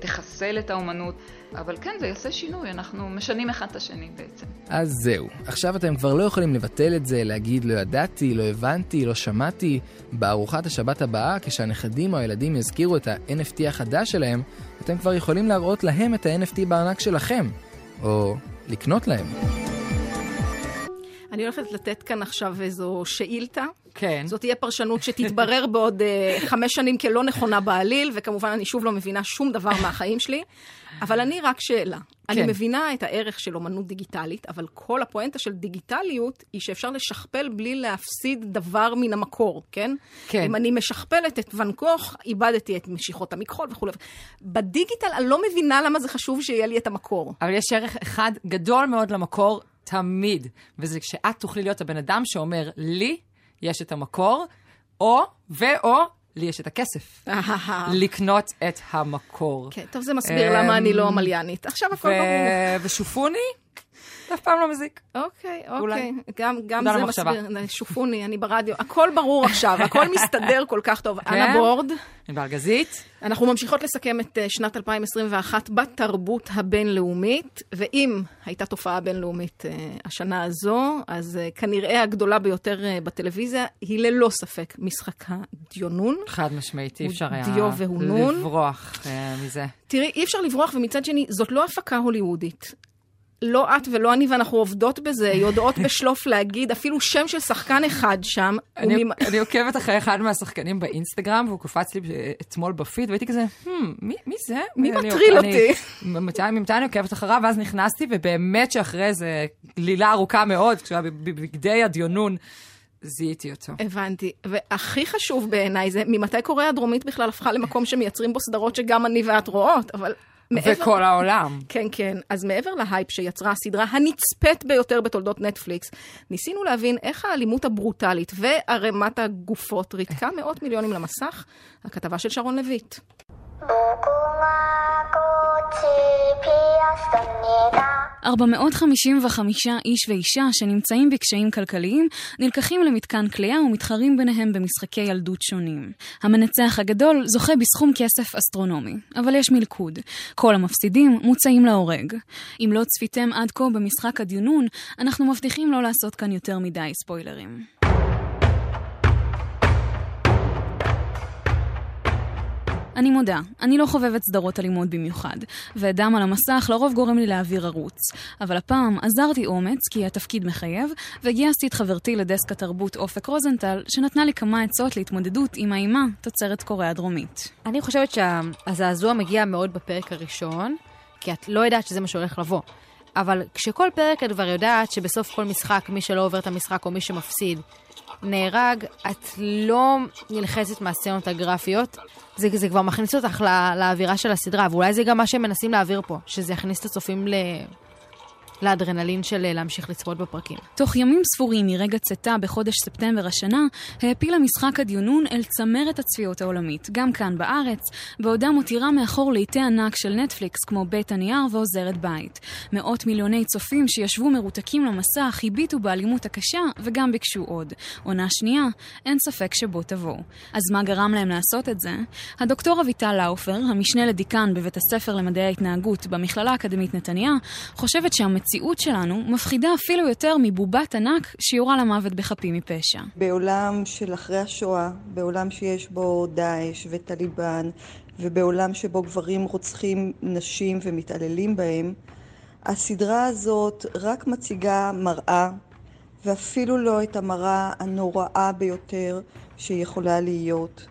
תחסל את האומנות, אבל כן, זה יעשה שינוי, אנחנו משנים אחד את השני בעצם. אז זהו, עכשיו אתם כבר לא יכולים לבטל את זה, להגיד לא ידעתי, לא הבנתי, לא שמעתי. בארוחת השבת הבאה, כשהנכדים או הילדים יזכירו את ה-NFT החדש שלהם, אתם כבר יכולים להראות להם את ה-NFT בארנק שלכם, או לקנות להם. אני הולכת לתת כאן עכשיו איזו שאילתה. כן. זאת תהיה פרשנות שתתברר בעוד uh, חמש שנים כלא נכונה בעליל, וכמובן אני שוב לא מבינה שום דבר מהחיים שלי. אבל אני רק שאלה. כן. אני מבינה את הערך של אומנות דיגיטלית, אבל כל הפואנטה של דיגיטליות היא שאפשר לשכפל בלי להפסיד דבר מן המקור, כן? כן. אם אני משכפלת את ואן גוך, איבדתי את משיכות המכחול וכולי. בדיגיטל אני לא מבינה למה זה חשוב שיהיה לי את המקור. אבל יש ערך אחד גדול מאוד למקור, תמיד, וזה כשאת תוכלי להיות הבן אדם שאומר, לי יש את המקור, או, ואו, לי יש את הכסף. לקנות את המקור. כן, טוב, זה מסביר למה אני לא מליינית. עכשיו הכל ברור. ושופוני? אף פעם לא מזיק. אוקיי. אוקיי. גם, גם זה. מסביר, שופוני, אני ברדיו. הכל ברור עכשיו, הכל מסתדר כל כך טוב. כן? אנה בורד. ענבר גזית. אנחנו ממשיכות לסכם את אה, שנת 2021 בתרבות הבינלאומית, ואם הייתה תופעה בינלאומית אה, השנה הזו, אז אה, כנראה הגדולה ביותר בטלוויזיה היא ללא ספק משחק הדיונון. חד משמעית, אי אפשר היה דיו והוא נון. לברוח מזה. תראי, אי אפשר לברוח, ומצד שני, זאת לא הפקה הוליוודית. לא את ולא אני, ואנחנו עובדות בזה, יודעות בשלוף להגיד אפילו שם של שחקן אחד שם. אני, עוקבת אחרי אחד מהשחקנים באינסטגרם, והוא קפץ לי אתמול בפיד, והייתי כזה, hmm, מי, מי זה? מי מטריל אותי? מתי, ממתי אני עוקבת אחריו? ואז נכנסתי, ובאמת שאחרי זה גלילה ארוכה מאוד, כשהוא היה בבגדי הדיונון, זיהיתי אותו. הבנתי. והכי חשוב בעיניי זה, ממתי קוריאה הדרומית בכלל הפכה למקום שמייצרים בו סדרות שגם אני ואת רואות, אבל... מעבר- וכל העולם. כן, כן. אז מעבר להייפ שיצרה הסדרה הנצפית ביותר בתולדות נטפליקס, ניסינו להבין איך האלימות הברוטלית וערימת הגופות ריתקה מאות מיליונים למסך, הכתבה של שרון לויט. 455 איש ואישה שנמצאים בקשיים כלכליים נלקחים למתקן כליאה ומתחרים ביניהם במשחקי ילדות שונים. המנצח הגדול זוכה בסכום כסף אסטרונומי, אבל יש מלכוד. כל המפסידים מוצאים להורג. אם לא צפיתם עד כה במשחק הדיונון, אנחנו מבטיחים לא לעשות כאן יותר מדי ספוילרים. אני מודה, אני לא חובבת סדרות אלימות במיוחד, ודם על המסך לרוב גורם לי להעביר ערוץ. אבל הפעם עזרתי אומץ, כי התפקיד מחייב, וגייסתי את חברתי לדסק התרבות אופק רוזנטל, שנתנה לי כמה עצות להתמודדות עם האימה תוצרת קוריאה הדרומית. אני חושבת שהזעזוע מגיע מאוד בפרק הראשון, כי את לא יודעת שזה מה שהולך לבוא. אבל כשכל פרק את כבר יודעת שבסוף כל משחק, מי שלא עובר את המשחק או מי שמפסיד, נהרג, את לא נלחצת מהסצנות הגרפיות, זה, זה כבר מכניס אותך לא, לאווירה של הסדרה, ואולי זה גם מה שהם מנסים להעביר פה, שזה יכניס את הצופים ל... לאדרנלין של להמשיך לצפות בפרקים. תוך ימים ספורים מרגע צאתה בחודש ספטמבר השנה, העפילה משחק הדיונון אל צמרת הצפיות העולמית, גם כאן בארץ, בעודה מותירה מאחור לעיתי ענק של נטפליקס כמו בית הנייר ועוזרת בית. מאות מיליוני צופים שישבו מרותקים למסך, הביטו באלימות הקשה וגם ביקשו עוד. עונה שנייה, אין ספק שבו תבוא. אז מה גרם להם לעשות את זה? הדוקטור אביטל לאופר, המשנה לדיקן בבית הספר למדעי ההתנהגות במכללה האקדמית נתניה, חושבת שהמציאות שלנו מפחידה אפילו יותר מבובת ענק שיורה למוות בחפים מפשע. בעולם של אחרי השואה, בעולם שיש בו דאעש וטליבן, ובעולם שבו גברים רוצחים נשים ומתעללים בהם, הסדרה הזאת רק מציגה מראה, ואפילו לא את המראה הנוראה ביותר שיכולה להיות.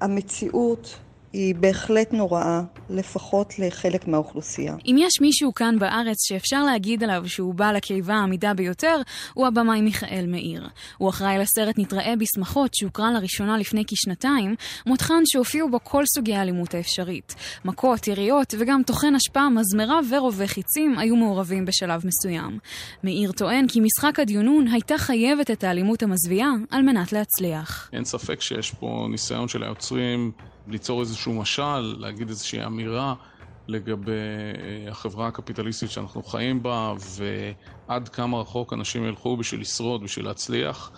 המציאות היא בהחלט נוראה, לפחות לחלק מהאוכלוסייה. אם יש מישהו כאן בארץ שאפשר להגיד עליו שהוא בעל הקיבה העמידה ביותר, הוא הבמאי מיכאל מאיר. הוא אחראי לסרט נתראה בשמחות שהוקרן לראשונה לפני כשנתיים, מותחן שהופיעו בו כל סוגי האלימות האפשרית. מכות, יריות וגם טוחן השפעה, מזמרה ורובי חיצים היו מעורבים בשלב מסוים. מאיר טוען כי משחק הדיונון הייתה חייבת את האלימות המזוויעה על מנת להצליח. אין ספק שיש פה ניסיון של היוצרים ליצור איזשהו משל, להגיד איזושהי אמירה לגבי אה, החברה הקפיטליסטית שאנחנו חיים בה ועד כמה רחוק אנשים ילכו בשביל לשרוד, בשביל להצליח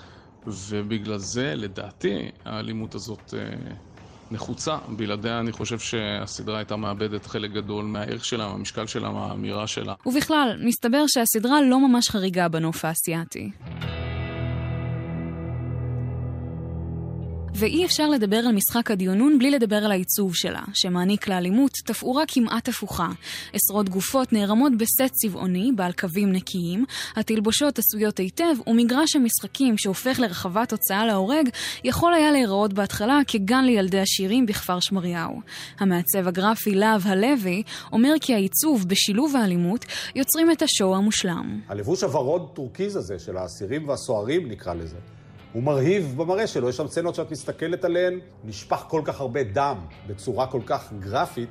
ובגלל זה, לדעתי, האלימות הזאת אה, נחוצה. בלעדיה אני חושב שהסדרה הייתה מאבדת חלק גדול מהערך שלה, מהמשקל שלה, מהאמירה שלה. ובכלל, מסתבר שהסדרה לא ממש חריגה בנוף האסייתי. ואי אפשר לדבר על משחק הדיונון בלי לדבר על העיצוב שלה, שמעניק לאלימות תפאורה כמעט הפוכה. עשרות גופות נערמות בסט צבעוני, בעל קווים נקיים, התלבושות עשויות היטב, ומגרש המשחקים שהופך לרחבת הוצאה להורג, יכול היה להיראות בהתחלה כגן לילדי עשירים בכפר שמריהו. המעצב הגרפי להב הלוי אומר כי העיצוב בשילוב האלימות יוצרים את ה show המושלם. הלבוש הוורוד טורקיז הזה של האסירים והסוהרים נקרא לזה. הוא מרהיב במראה שלו, יש שם סצנות שאת מסתכלת עליהן, נשפך כל כך הרבה דם בצורה כל כך גרפית,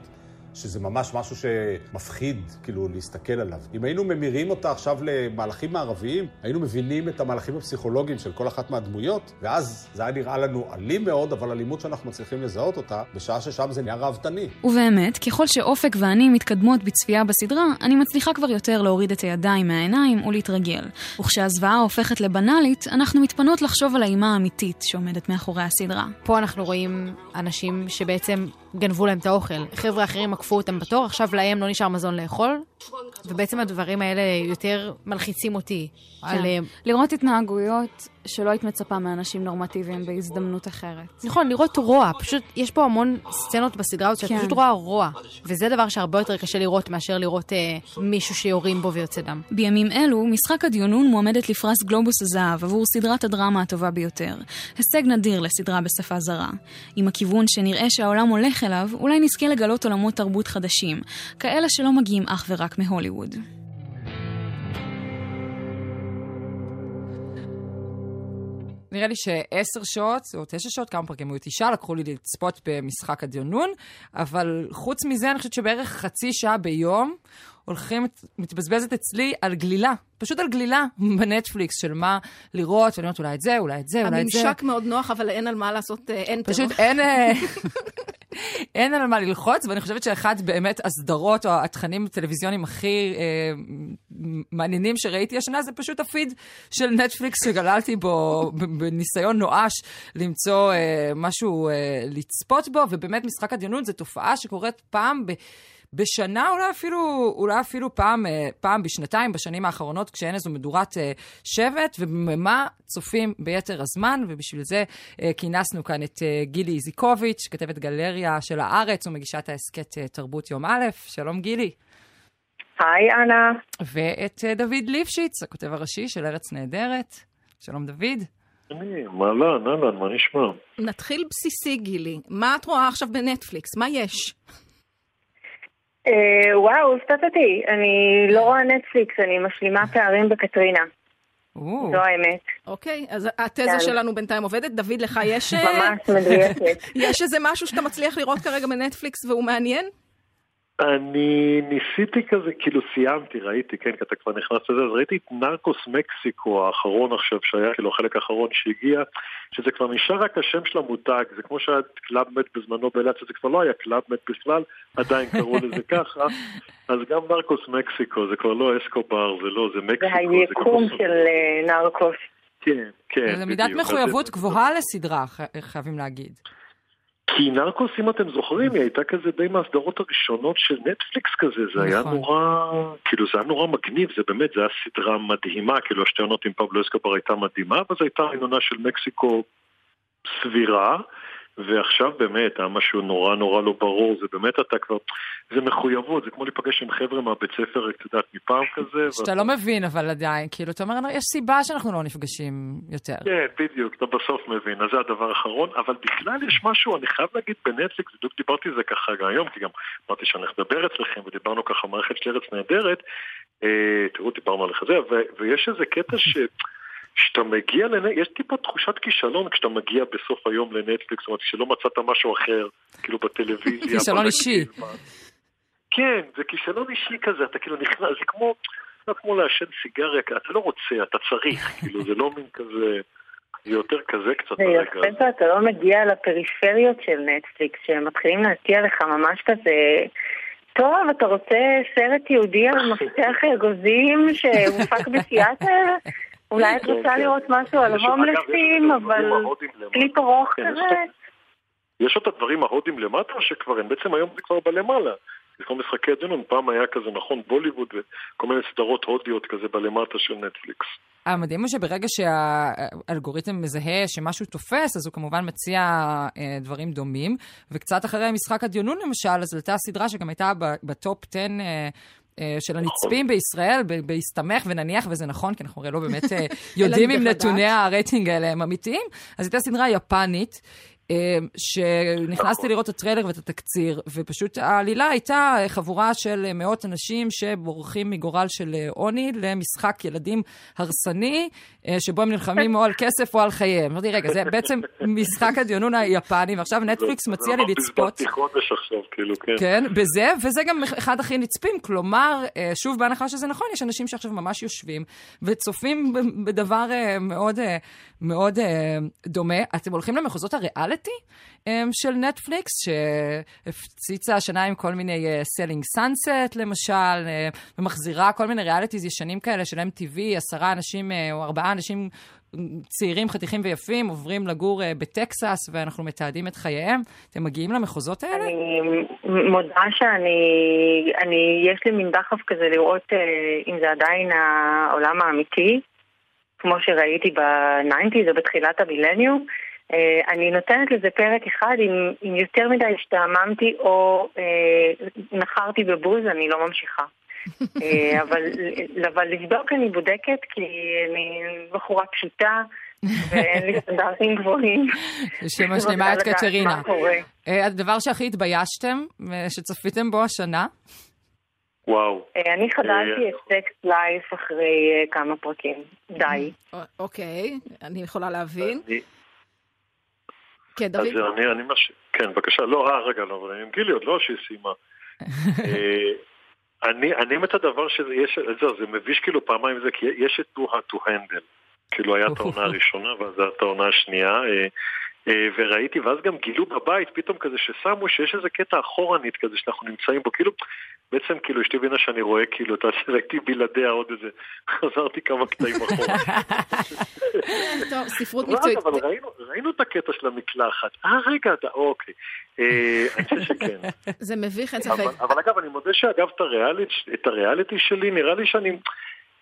שזה ממש משהו שמפחיד, כאילו, להסתכל עליו. אם היינו ממירים אותה עכשיו למהלכים מערביים, היינו מבינים את המהלכים הפסיכולוגיים של כל אחת מהדמויות, ואז זה היה נראה לנו אלים מאוד, אבל אלימות שאנחנו מצליחים לזהות אותה, בשעה ששם זה נהיה ראוותני. ובאמת, ככל שאופק ואני מתקדמות בצפייה בסדרה, אני מצליחה כבר יותר להוריד את הידיים מהעיניים ולהתרגל. וכשהזוועה הופכת לבנאלית, אנחנו מתפנות לחשוב על האימה האמיתית שעומדת מאחורי הסדרה. פה אנחנו רואים אנשים שבעצם גנבו להם את האוכל. חבר'ה אחרים עקפו אותם בתור, עכשיו להם לא נשאר מזון לאכול, ובעצם הדברים האלה יותר מלחיצים אותי. כן. על, לראות התנהגויות שלא היית מצפה מאנשים נורמטיביים בהזדמנות אחרת. נכון, לראות רוע. פשוט, יש פה המון סצנות בסדרה הזאת שאת כן. פשוט רואה רוע. וזה דבר שהרבה יותר קשה לראות מאשר לראות אה, מישהו שיורים בו ויוצא דם. בימים אלו, משחק הדיונון מועמדת לפרס גלובוס הזהב עבור סדרת הדרמה הטובה ביותר. הישג נדיר לסדרה בשפה זרה. עם הכיוון שנראה שהעולם הולך אליו, אולי נזכה לגלות עולמות תרבות חדשים, כאלה שלא מגיעים אך ורק מהוליווד. נראה לי שעשר שעות, או תשע שעות, כמה פרקים היו תשעה, לקחו לי לצפות במשחק הדיונון, אבל חוץ מזה, אני חושבת שבערך חצי שעה ביום הולכים, מתבזבזת אצלי על גלילה, פשוט על גלילה בנטפליקס של מה לראות, ואני אומרת אולי את זה, אולי את זה, אולי את זה. הממשק מאוד נוח, אבל אין על מה לעשות אנטר. פשוט אין, אה, אין על מה ללחוץ, ואני חושבת שאחת באמת הסדרות או התכנים הטלוויזיוניים הכי אה, מעניינים שראיתי השנה, זה פשוט הפיד של נטפליקס שגללתי בו בניסיון נואש למצוא אה, משהו אה, לצפות בו, ובאמת משחק הדיונות זה תופעה שקורית פעם ב... בשנה, אולי אפילו, אולי אפילו פעם, אה, פעם בשנתיים, בשנים האחרונות, כשאין איזו מדורת אה, שבט, ובמה צופים ביתר הזמן, ובשביל זה אה, כינסנו כאן את גילי איזיקוביץ', כתבת גלריה של הארץ ומגישת ההסכת תרבות יום א'. שלום גילי. היי אנה. ואת אה, דוד ליפשיץ, הכותב הראשי של ארץ נהדרת. שלום דוד. אני, מה אהלן, אהלן, מה נשמע? נתחיל בסיסי, גילי. מה את רואה עכשיו בנטפליקס? מה יש? אה, וואו, הפתעת אותי. אני לא רואה נטפליקס, אני משלימה פערים בקטרינה. זו האמת. אוקיי, אז התזה. שלנו בינתיים עובדת. דוד, לך יש... אה, ממש מדויקת. יש איזה משהו שאתה מצליח לראות כרגע בנטפליקס והוא מעניין? אני ניסיתי כזה, כאילו סיימתי, ראיתי, כן, כי אתה כבר נכנס לזה, אז ראיתי את נרקוס מקסיקו האחרון עכשיו, שהיה כאילו החלק האחרון שהגיע, שזה כבר נשאר רק השם של המותג, זה כמו שהיה קלאב מד בזמנו באילת, שזה כבר לא היה קלאב מד בכלל, עדיין קראו לזה ככה, אז גם נרקוס מקסיקו, זה כבר לא אסקובר, זה לא, זה מקסיקו, זה זה היקום. של אה, נרקוס. כן, כן, זו מידת בדיוק. מחויבות גבוהה לסדרה, חייבים להגיד. כי נרקוס, אם אתם זוכרים, היא הייתה כזה די מהסדרות הראשונות של נטפליקס כזה, זה היה נכון. נורא, כאילו זה היה נורא מגניב, זה באמת, זה היה סדרה מדהימה, כאילו השתי עונות עם פבלו אסקבר הייתה מדהימה, אבל זו הייתה העינונה של מקסיקו סבירה, ועכשיו באמת היה משהו נורא נורא לא ברור, זה באמת אתה כבר, זה מחויבות, זה כמו להיפגש עם חבר'ה מהבית ספר, את יודעת, מפעם כזה. שאתה לא מבין, אבל עדיין, כאילו, אתה אומר, יש סיבה שאנחנו לא נפגשים יותר. כן, בדיוק, אתה בסוף מבין, אז זה הדבר האחרון, אבל בכלל יש משהו, אני חייב להגיד בנטפליקס, בדיוק דיברתי על זה ככה גם היום, כי גם אמרתי שאני הולך לדבר אצלכם, ודיברנו ככה מערכת של ארץ נהדרת, אה, תראו, דיברנו על זה, ויש איזה קטע ש... כשאתה מגיע לנטפליקס, יש טיפה תחושת כישלון כשאתה מגיע בסוף היום לנטפליקס, זאת אומרת, כשלא מצאת משהו אחר, כאילו בטלוויזיה. כישלון אישי. כן, זה כישלון אישי כזה, אתה כאילו נכנס, זה כמו, זה כמו לעשן סיגריה, אתה לא רוצה, אתה צריך, כאילו, זה לא מין כזה, זה יותר כזה קצת זה יפה הזה. שאתה לא מגיע לפריפריות של נטפליקס, שהם מתחילים להציע לך ממש כזה... טוב, אתה רוצה סרט יהודי על מפתח אגוזים שהופק בסיאטל? אולי את כן, רוצה כן. לראות משהו על הומלסים, אבל. קליפ ארוך כן, יש כזה? את- יש את הדברים ההודים למטה, שכבר הם בעצם היום זה כבר בלמעלה. זה כמו משחקי הדיונון, פעם היה כזה, נכון, בוליווד וכל מיני סדרות הודיות כזה בלמטה של נטפליקס. המדהים הוא שברגע שהאלגוריתם מזהה שמשהו תופס, אז הוא כמובן מציע אה, דברים דומים. וקצת אחרי משחקי הדיונון למשל, אז עלתה סדרה שגם הייתה ב- ב top 10 אה, אה, של הנצפים בישראל, בהסתמך, ונניח, וזה נכון, כי אנחנו הרי לא באמת אה, יודעים אם לדעת. נתוני הרייטינג האלה הם אמיתיים, אז הייתה סדרה יפנית. אה, שנכנסתי לראות את הטריילר ואת התקציר, ופשוט העלילה הייתה חבורה של מאות אנשים שבורחים מגורל של עוני למשחק ילדים הרסני, אה, שבו הם נלחמים או על כסף או על חייהם. אמרתי, רגע, זה בעצם משחק הדיונון היפני, ועכשיו נטפליקס מציע לי לצפות. חודש עכשיו, כאילו, כן. כן, בזה, וזה גם אחד הכי נצפים. כלומר, אה, שוב, בהנחה שזה נכון, יש אנשים שעכשיו ממש יושבים וצופים בדבר אה, מאוד, מאוד דומה. אתם הולכים למחוזות הריאליטי של נטפליקס, שהפציצה השנה עם כל מיני Selling Sunset, למשל, ומחזירה כל מיני realities ישנים כאלה של MTV, עשרה אנשים או ארבעה אנשים צעירים, חתיכים ויפים, עוברים לגור בטקסס, ואנחנו מתעדים את חייהם. אתם מגיעים למחוזות האלה? אני מודה שאני, אני, יש לי מין דחף כזה לראות אם זה עדיין העולם האמיתי, כמו שראיתי ב-90's או בתחילת המילניום. Uh, אני נותנת לזה פרק אחד, אם, אם יותר מדי השתעממתי או uh, נחרתי בבוז, אני לא ממשיכה. אה, אבל, אבל לבדוק אני בודקת, כי אני בחורה פשוטה. ואין לי סטנדרטים גבוהים. שמשלימה את קטרינה. אה, הדבר שהכי התביישתם, אה, שצפיתם בו השנה? וואו. אני חדלתי את סקס לייף אחרי כמה פרקים. די. אוקיי, אני יכולה להבין. כן, דוד. כן, בבקשה. לא, רגע, לא, אבל אני עם גילי עוד לא שהיא סיימה. אני, אני מת הדבר שזה, יש, זה, זה מביש כאילו פעמיים זה, כי יש את תו to handle. כאילו היה את העונה הראשונה ואז הייתה את העונה השנייה. אה, וראיתי, ואז גם גילו בבית פתאום כזה ששמו שיש איזה קטע אחורנית כזה שאנחנו נמצאים בו, כאילו, בעצם כאילו אשתי הבינה שאני רואה כאילו, אתה יודע, ראיתי בלעדיה עוד איזה, חזרתי כמה קטעים אחורה. טוב, ספרות מקצועית. אבל ראינו את הקטע של המקלחת. אה, רגע, אתה, אוקיי. אה, אני חושב שכן. זה מביך, אין ספק. אבל אגב, אני מודה שאגב, את הריאליטי שלי, נראה לי שאני...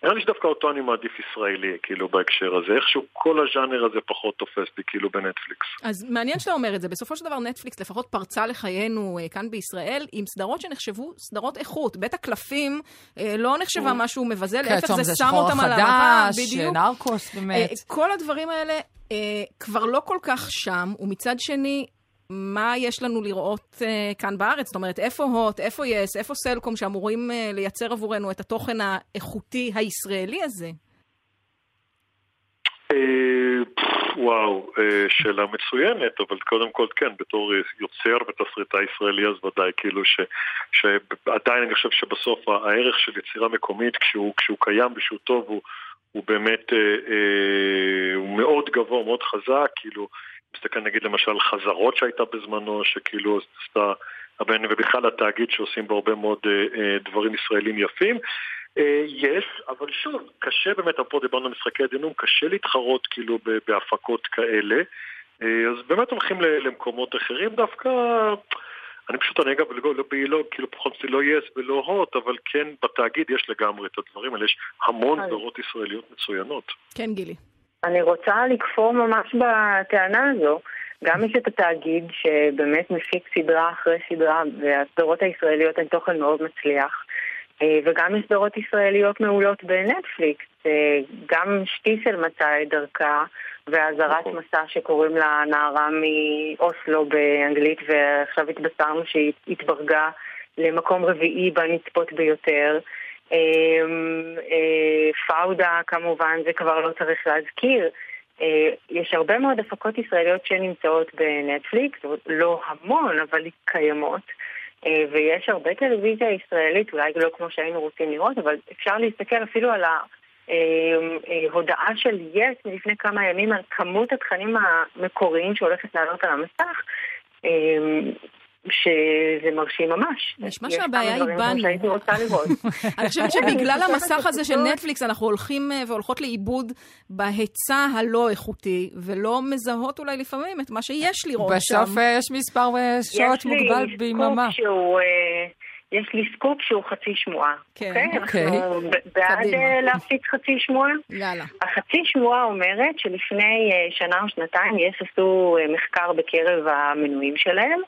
נראה לי שדווקא אותו אני מעדיף ישראלי, כאילו, בהקשר הזה. איכשהו כל הז'אנר הזה פחות תופס בי, כאילו, בנטפליקס. אז מעניין שאתה אומר את זה. בסופו של דבר נטפליקס לפחות פרצה לחיינו אה, כאן בישראל עם סדרות שנחשבו סדרות איכות. בית הקלפים אה, לא נחשבה משהו מבזה, כן, להפך זה שם אותם על המפה, בדיוק. נרקוס, באמת. אה, כל הדברים האלה כבר לא כל כך שם, ומצד שני, מה יש לנו לראות uh, כאן בארץ? זאת אומרת, איפה הוט, איפה יס, איפה סלקום, שאמורים uh, לייצר עבורנו את התוכן האיכותי הישראלי הזה? אה, וואו, שאלה מצוינת, אבל קודם כל כן, בתור יוצר ותסריטאי ישראלי אז ודאי, כאילו ש, שעדיין אני חושב שבסוף הערך של יצירה מקומית, כשהוא, כשהוא קיים ושהוא טוב, הוא, הוא באמת, אה, הוא מאוד גבוה, מאוד חזק, כאילו מסתכל נגיד למשל חזרות שהייתה בזמנו, שכאילו עשתה הבן ובכלל התאגיד שעושים בו הרבה מאוד אה, אה, דברים ישראלים יפים. אה, יש, אבל שוב, קשה באמת, פה דיברנו על משחקי הדינום, קשה להתחרות כאילו בהפקות כאלה. אז באמת הולכים למקומות אחרים דווקא. אני פשוט, אני אגב, לא, לא, לא, כאילו פחות לא יס ולא הוט, אבל כן בתאגיד יש לגמרי את הדברים האלה, יש המון סדרות ישראליות מצוינות. כן, גילי. אני רוצה לכפור ממש בטענה הזו. גם יש את התאגיד שבאמת מפיק סדרה אחרי סדרה, והסדרות הישראליות הן תוכן מאוד מצליח. אה, וגם יש סדרות ישראליות מעולות בנטפליקס. אה, גם שטיסל מצאה את דרכה, ואזהרת נכון. מסע שקוראים לה נערה מאוסלו באנגלית, ועכשיו התבשרנו שהיא התברגה למקום רביעי בנצפות ביותר. אמ, אה, פאודה כמובן, זה כבר לא צריך להזכיר. אה, יש הרבה מאוד הפקות ישראליות שנמצאות בנטפליקס, לא המון, אבל קיימות. אה, ויש הרבה טלוויזיה ישראלית, אולי לא כמו שהיינו רוצים לראות, אבל אפשר להסתכל אפילו על ההודעה של יס מלפני כמה ימים על כמות התכנים המקוריים שהולכת לעלות על המסך. שזה מרשים ממש. נשמע שהבעיה היא בנו. שהייתי רוצה לראות. אני חושבת שבגלל המסך הזה של נטפליקס אנחנו הולכים אה, והולכות לאיבוד בהיצע הלא איכותי, ולא מזהות אולי לפעמים את מה שיש לראות שם. בסוף אה, יש מספר אה, שעות מוגבל ביממה. יש לי סקופ שהוא... יש לי סקופ שהוא חצי שמועה. כן, אוקיי. אנחנו בעד אה, להפיץ חצי שמועה. יאללה. החצי שמועה אומרת שלפני אה, שנה או שנתיים יס עשו אה, מחקר בקרב המנויים שלהם,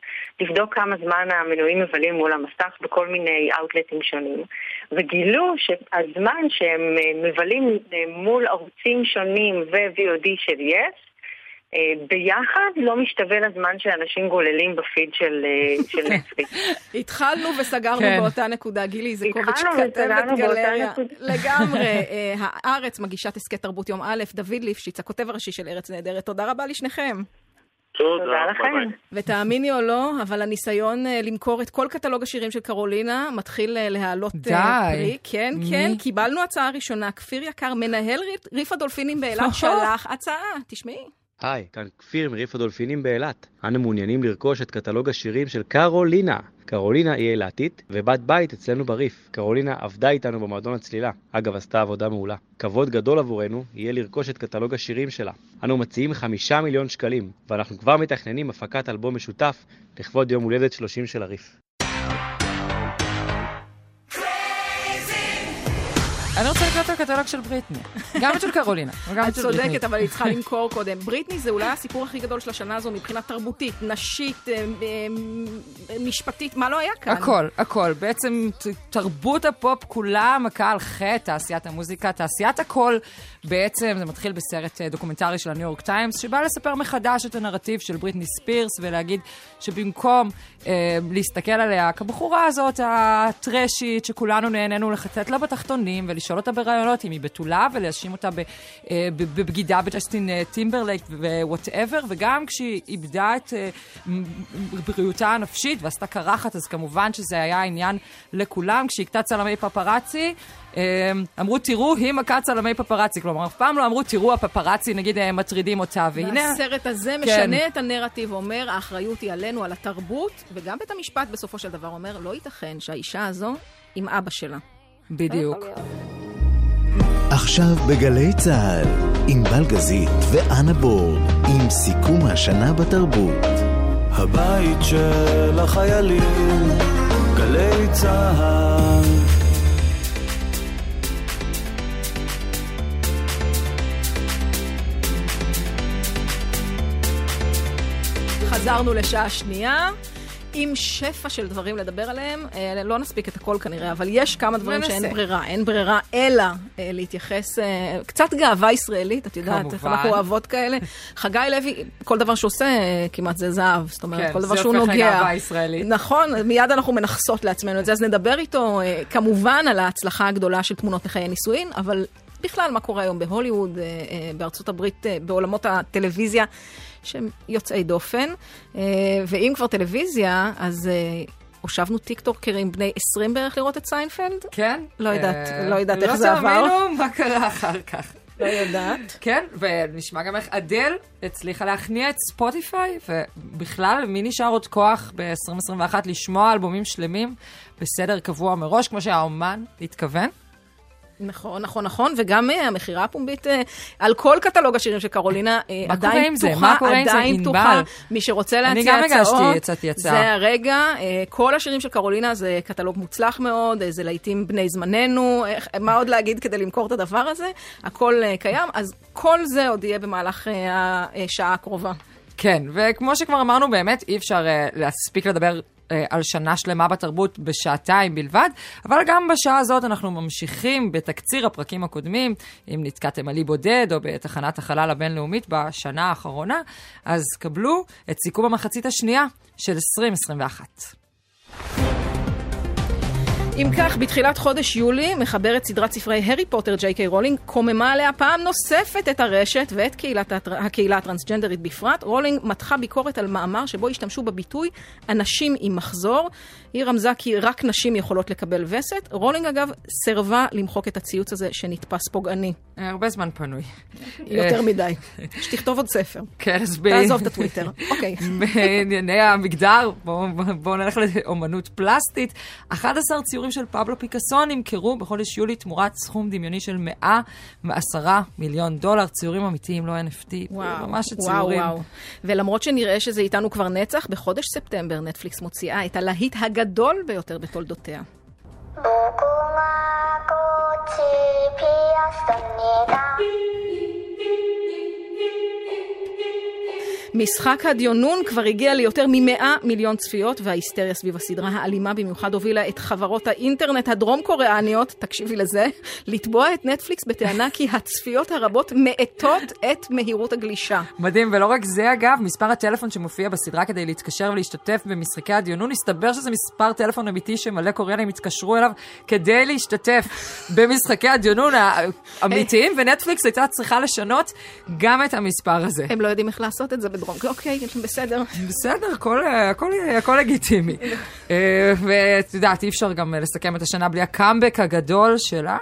לבדוק כמה זמן המנויים מבלים מול המסך בכל מיני אאוטלטים שונים, וגילו שהזמן שהם מבלים מול ערוצים שונים ו-VOD של יס, ביחד לא משתווה לזמן שאנשים גוללים בפיד של, אה, של נטפליקס. התחלנו וסגרנו כן. באותה נקודה. גילי איזקוביץ' התחלנו כתבת גלריה. לגמרי. אה, הארץ, מגישת הסכת תרבות יום א', דוד ליפשיץ, הכותב הראשי של ארץ נהדרת. תודה רבה לשניכם. תודה לכם. ותאמיני או לא, אבל הניסיון אה, למכור את כל קטלוג השירים של קרולינה מתחיל אה, להעלות די. אה, פרי. כן? כן, קיבלנו הצעה ראשונה. כפיר יקר, מנהל ריף- הדולפינים באילת. שלח הצעה. תשמעי. היי, כאן כפיר מריף הדולפינים באילת. אנו מעוניינים לרכוש את קטלוג השירים של קרולינה. קרולינה היא אילתית ובת בית אצלנו בריף. קרולינה עבדה איתנו במועדון הצלילה. אגב, עשתה עבודה מעולה. כבוד גדול עבורנו יהיה לרכוש את קטלוג השירים שלה. אנו מציעים חמישה מיליון שקלים, ואנחנו כבר מתכננים הפקת אלבום משותף לכבוד יום הולדת 30 של הריף. אני רוצה לקרוא את הקטלוג של בריטני. גם את של קרולינה, וגם את את של בריטני. צודקת, אבל היא צריכה למכור קודם. בריטני זה אולי הסיפור הכי גדול של השנה הזו מבחינה תרבותית, נשית, אה, אה, משפטית, מה לא היה כאן? הכל, הכל. בעצם תרבות הפופ כולה מכה על חטא, תעשיית המוזיקה, תעשיית הכל. בעצם זה מתחיל בסרט אה, דוקומנטרי של הניו יורק טיימס, שבא לספר מחדש את הנרטיב של בריטני ספירס, ולהגיד שבמקום אה, להסתכל עליה כבחורה הזאת הטרשית, שכולנו נהנינו לחטט לה בתחתונים, ולשאול אותה בראיונות אם היא בתולה, ולהאשים אותה אה, בבגידה בג'סטין אה, טימברלייק ו whatever, וגם כשהיא איבדה את אה, בריאותה הנפשית ועשתה קרחת, אז כמובן שזה היה עניין לכולם. כשהכתה צלמי פפרצי, אה, אמרו, תראו, היא מכה צלמי פפרצי. כלומר, אף פעם לא אמרו, תראו, הפפרצי, נגיד, אה, מטרידים אותה. והנה... והסרט הזה כן. משנה את הנרטיב, אומר, האחריות היא עלינו, על התרבות, וגם בית המשפט בסופו של דבר אומר, לא ייתכן שהאישה הזו עם אבא שלה. בדיוק. עכשיו בגלי צה"ל, עם בלגזית ואנה בורד, עם סיכום השנה בתרבות. הבית של החיילים, גלי צה"ל. חזרנו לשעה שנייה. עם שפע של דברים לדבר עליהם, אה, לא נספיק את הכל כנראה, אבל יש כמה דברים ננסה. שאין ברירה. אין ברירה אלא אה, להתייחס, אה, קצת גאווה ישראלית, את יודעת, איך. אנחנו אוהבות כאלה. חגי לוי, כל דבר שהוא עושה כמעט זה זהב, זאת אומרת, כן, כל דבר זה שהוא הופך נוגע. לגאווה ישראלית. נכון, מיד אנחנו מנכסות לעצמנו את זה, אז נדבר איתו כמובן על ההצלחה הגדולה של תמונות מחיי נישואין, אבל בכלל מה קורה היום בהוליווד, בארצות הברית, בעולמות הטלוויזיה, שהם יוצאי דופן. אה, ואם כבר טלוויזיה, אז אה, הושבנו טיקטוקרים בני 20 בערך לראות את סיינפלד? כן. לא יודעת, אה, לא יודעת איך זה עבר. לא תאמינו מה קרה אחר כך. לא יודעת. כן, ונשמע גם איך אדל הצליחה להכניע את ספוטיפיי, ובכלל, מי נשאר עוד כוח ב-2021 לשמוע אלבומים שלמים בסדר קבוע מראש, כמו שהאומן התכוון? נכון, נכון, נכון, וגם אה, המכירה הפומבית אה, על כל קטלוג השירים של קרולינה אה, מה עדיין קורה עם זה? פתוחה, מה עדיין? פתוחה. מי שרוצה אני להציע גם הגשתי, הצעות, הצעתי הצעה. זה הרגע. אה, כל השירים של קרולינה זה קטלוג מוצלח מאוד, אה, זה להיטים בני זמננו, מה עוד להגיד כדי למכור את הדבר הזה? הכל אה, קיים, אז כל זה עוד יהיה במהלך אה, השעה הקרובה. כן, וכמו שכבר אמרנו, באמת אי אפשר uh, להספיק לדבר uh, על שנה שלמה בתרבות בשעתיים בלבד, אבל גם בשעה הזאת אנחנו ממשיכים בתקציר הפרקים הקודמים, אם נתקעתם על אי בודד או בתחנת החלל הבינלאומית בשנה האחרונה, אז קבלו את סיכום המחצית השנייה של 2021. אם כך, בתחילת חודש יולי, מחברת סדרת ספרי הארי פוטר, ג'יי קיי רולינג, קוממה עליה פעם נוספת את הרשת ואת קהילת. הקהילה הטרנסג'נדרית בפרט. רולינג מתחה ביקורת על מאמר שבו השתמשו בביטוי אנשים עם מחזור. היא רמזה כי רק נשים יכולות לקבל וסת. רולינג, אגב, סירבה למחוק את הציוץ הזה שנתפס פוגעני. הרבה זמן פנוי. יותר אה, מדי. שתכתוב עוד ספר. כן, אז ב... תעזוב את הטוויטר. אוקיי. בענייני המגדר, בואו בוא נלך לאומנות פלסטית. 11 ציורים של פבלו פיקאסו נמכרו בחודש יולי תמורת סכום דמיוני של 110 מיליון דולר. ציורים אמיתיים, לא NFT, וואו, ממש וואו, ציורים. וואו. ולמרות שנראה שזה איתנו כבר נצח, בחודש ספטמבר נטפליקס מוציאה את הלהיט הגדול ביותר בתולדותיה. משחק הדיונון כבר הגיע ליותר מ-100 מיליון צפיות, וההיסטריה סביב הסדרה האלימה במיוחד הובילה את חברות האינטרנט הדרום-קוריאניות, תקשיבי לזה, לתבוע את נטפליקס בטענה כי הצפיות הרבות מאטות את מהירות הגלישה. מדהים, ולא רק זה אגב, מספר הטלפון שמופיע בסדרה כדי להתקשר ולהשתתף במשחקי הדיונון, הסתבר שזה מספר טלפון אמיתי שמלא קוריאנים התקשרו אליו כדי להשתתף במשחקי הדיונון האמיתיים, ונטפליקס הייתה צריכה לשנות גם את המספר הזה. הם לא יודעים איך לעשות את זה בדרום, אוקיי, בסדר. בסדר, הכל, לגיטימי. אה, ואת יודעת, אי אפשר גם לסכם את השנה בלי הקאמבק הגדול שלה.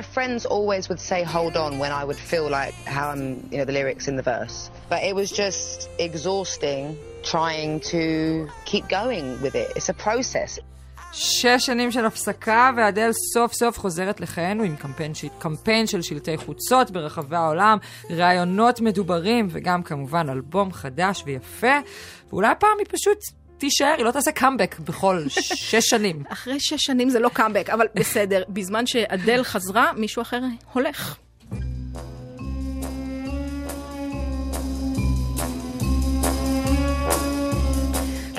My friends always would say hold on when I would feel like how I'm, you know, the lyrics in the verse. But it was just exhausting trying to keep going with it. It's a process. שש שנים של הפסקה, ואדל סוף סוף חוזרת לחיינו עם קמפיין, ש... קמפיין של שלטי חוצות ברחבי העולם, ראיונות מדוברים, וגם כמובן אלבום חדש ויפה. ואולי הפעם היא פשוט תישאר, היא לא תעשה קאמבק בכל שש שנים. אחרי שש שנים זה לא קאמבק, אבל בסדר. בזמן שאדל חזרה, מישהו אחר הולך.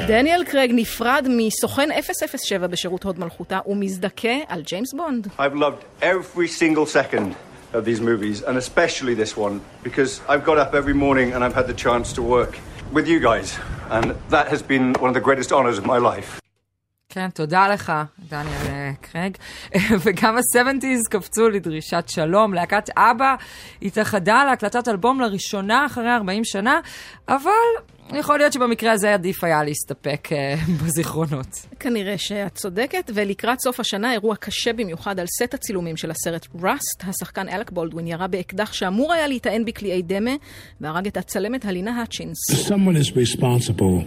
דניאל קרג נפרד מסוכן 007 בשירות הוד מלכותה ומזדכה על ג'יימס בונד. I've loved every single second of these movies, and especially this one, because I've got up every morning and I've had the chance to work with you guys, and that has been one of the greatest honors of my life. כן, תודה לך, דניאל קרג. וגם ה-70's קפצו לדרישת שלום. להקת אבא התאחדה להקלטת אלבום לראשונה אחרי 40 שנה, אבל יכול להיות שבמקרה הזה עדיף היה להסתפק uh, בזיכרונות. כנראה שאת צודקת, ולקראת סוף השנה אירוע קשה במיוחד על סט הצילומים של הסרט ראסט. השחקן אלק בולדווין ירה באקדח שאמור היה להיטען בקליעי דמה, והרג את הצלמת הלינה האצ'ינס. Someone is responsible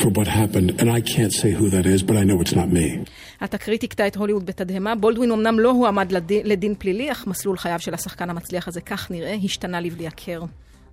for what happened, and I can't say who that is, but I know it's not me. התקרית הכתה את הוליווד בתדהמה. בולדווין אמנם לא הועמד לדין, לדין פלילי, אך מסלול חייו של השחקן המצליח הזה, כך נראה, השתנה לבלי הכר.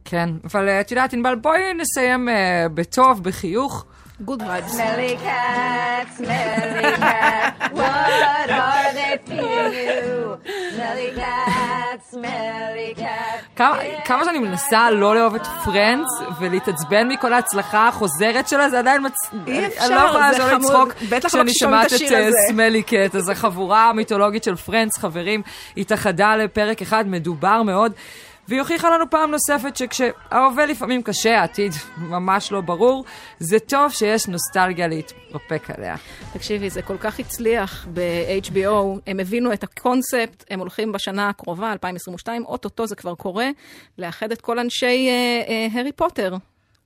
כן, אבל את יודעת, ענבל, בואי נסיים uh, בטוב, בחיוך. Good vibes. Smelly cat, smelly cat, what are they feeding you? Smelly cat, smelly cat. כמה, כמה שאני מנסה לא לאהוב את Friends ולהתעצבן מכל ההצלחה החוזרת שלה, זה עדיין מצ... אי אפשר, אני לא יכולה זה שלא חמוד. לצחוק לא כשאני שומעת את. Smelly Cat. אז החבורה המיתולוגית של Friends, חברים, התאחדה לפרק אחד מדובר מאוד. והיא הוכיחה לנו פעם נוספת שכשההווה לפעמים קשה, העתיד ממש לא ברור, זה טוב שיש נוסטלגיה להתרפק עליה. תקשיבי, זה כל כך הצליח ב-HBO, הם הבינו את הקונספט, הם הולכים בשנה הקרובה, 2022, אוטוטו זה כבר קורה, לאחד את כל אנשי אה, אה, הארי פוטר.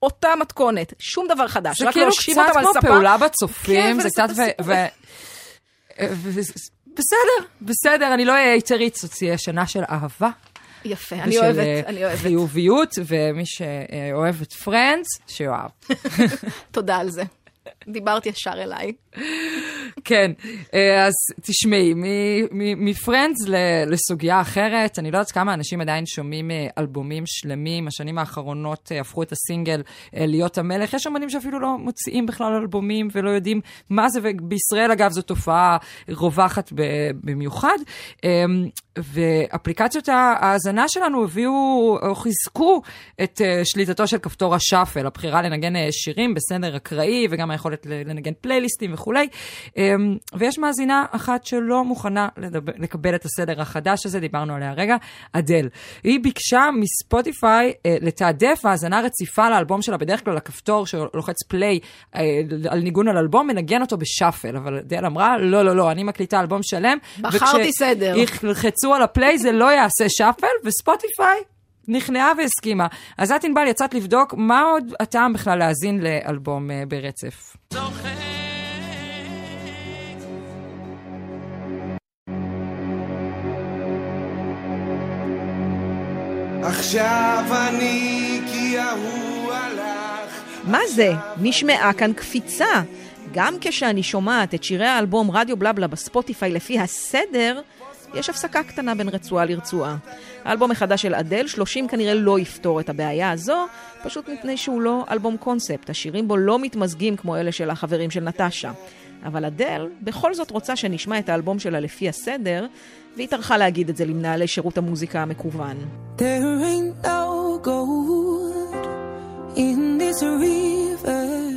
אותה מתכונת, שום דבר חדש, זה רק כאילו להושיב קצת אותם על כמו ספה. פעולה בצופים, כן, זה קצת ו... ו... ו... בסדר, בסדר, אני לא אהיה יתריץ, זאת תהיה שנה של אהבה. יפה, אני אוהבת, אה, אני אוהבת. חיוביות, ומי שאוהב את פרנדס, שיאהב. תודה על זה. דיברת ישר אליי. כן, אה, אז תשמעי, מפרנדס לסוגיה אחרת, אני לא יודעת כמה אנשים עדיין שומעים אה, אלבומים שלמים, השנים האחרונות אה, הפכו את הסינגל להיות המלך, יש אמנים שאפילו לא מוציאים בכלל אלבומים ולא יודעים מה זה, ובישראל אגב זו תופעה רווחת במיוחד. ואפליקציות ההאזנה שלנו הביאו, או חיזקו את שליטתו של כפתור השאפל, הבחירה לנגן שירים בסדר אקראי, וגם היכולת לנגן פלייליסטים וכולי. ויש מאזינה אחת שלא מוכנה לדבר, לקבל את הסדר החדש הזה, דיברנו עליה הרגע, אדל. היא ביקשה מספוטיפיי לתעדף האזנה רציפה לאלבום שלה, בדרך כלל הכפתור שלוחץ פליי על ניגון על אלבום, מנגן אותו בשאפל, אבל אדל אמרה, לא, לא, לא, אני מקליטה אלבום שלם. בחרתי סדר. ילחצו על הפליי זה לא יעשה שאפל, וספוטיפיי נכנעה והסכימה. אז את ענבל יצאת לבדוק מה עוד הטעם בכלל להאזין לאלבום uh, ברצף. עכשיו אני כי ההוא הלך מה זה? נשמעה כאן קפיצה. גם כשאני שומעת את שירי האלבום רדיו בלבלה בספוטיפיי לפי הסדר, יש הפסקה קטנה בין רצועה לרצועה. האלבום החדש של אדל, 30 כנראה לא יפתור את הבעיה הזו, פשוט מפני שהוא לא אלבום קונספט. השירים בו לא מתמזגים כמו אלה של החברים של נטשה. אבל אדל בכל זאת רוצה שנשמע את האלבום שלה לפי הסדר, והיא טרחה להגיד את זה למנהלי שירות המוזיקה המקוון. There ain't no gold.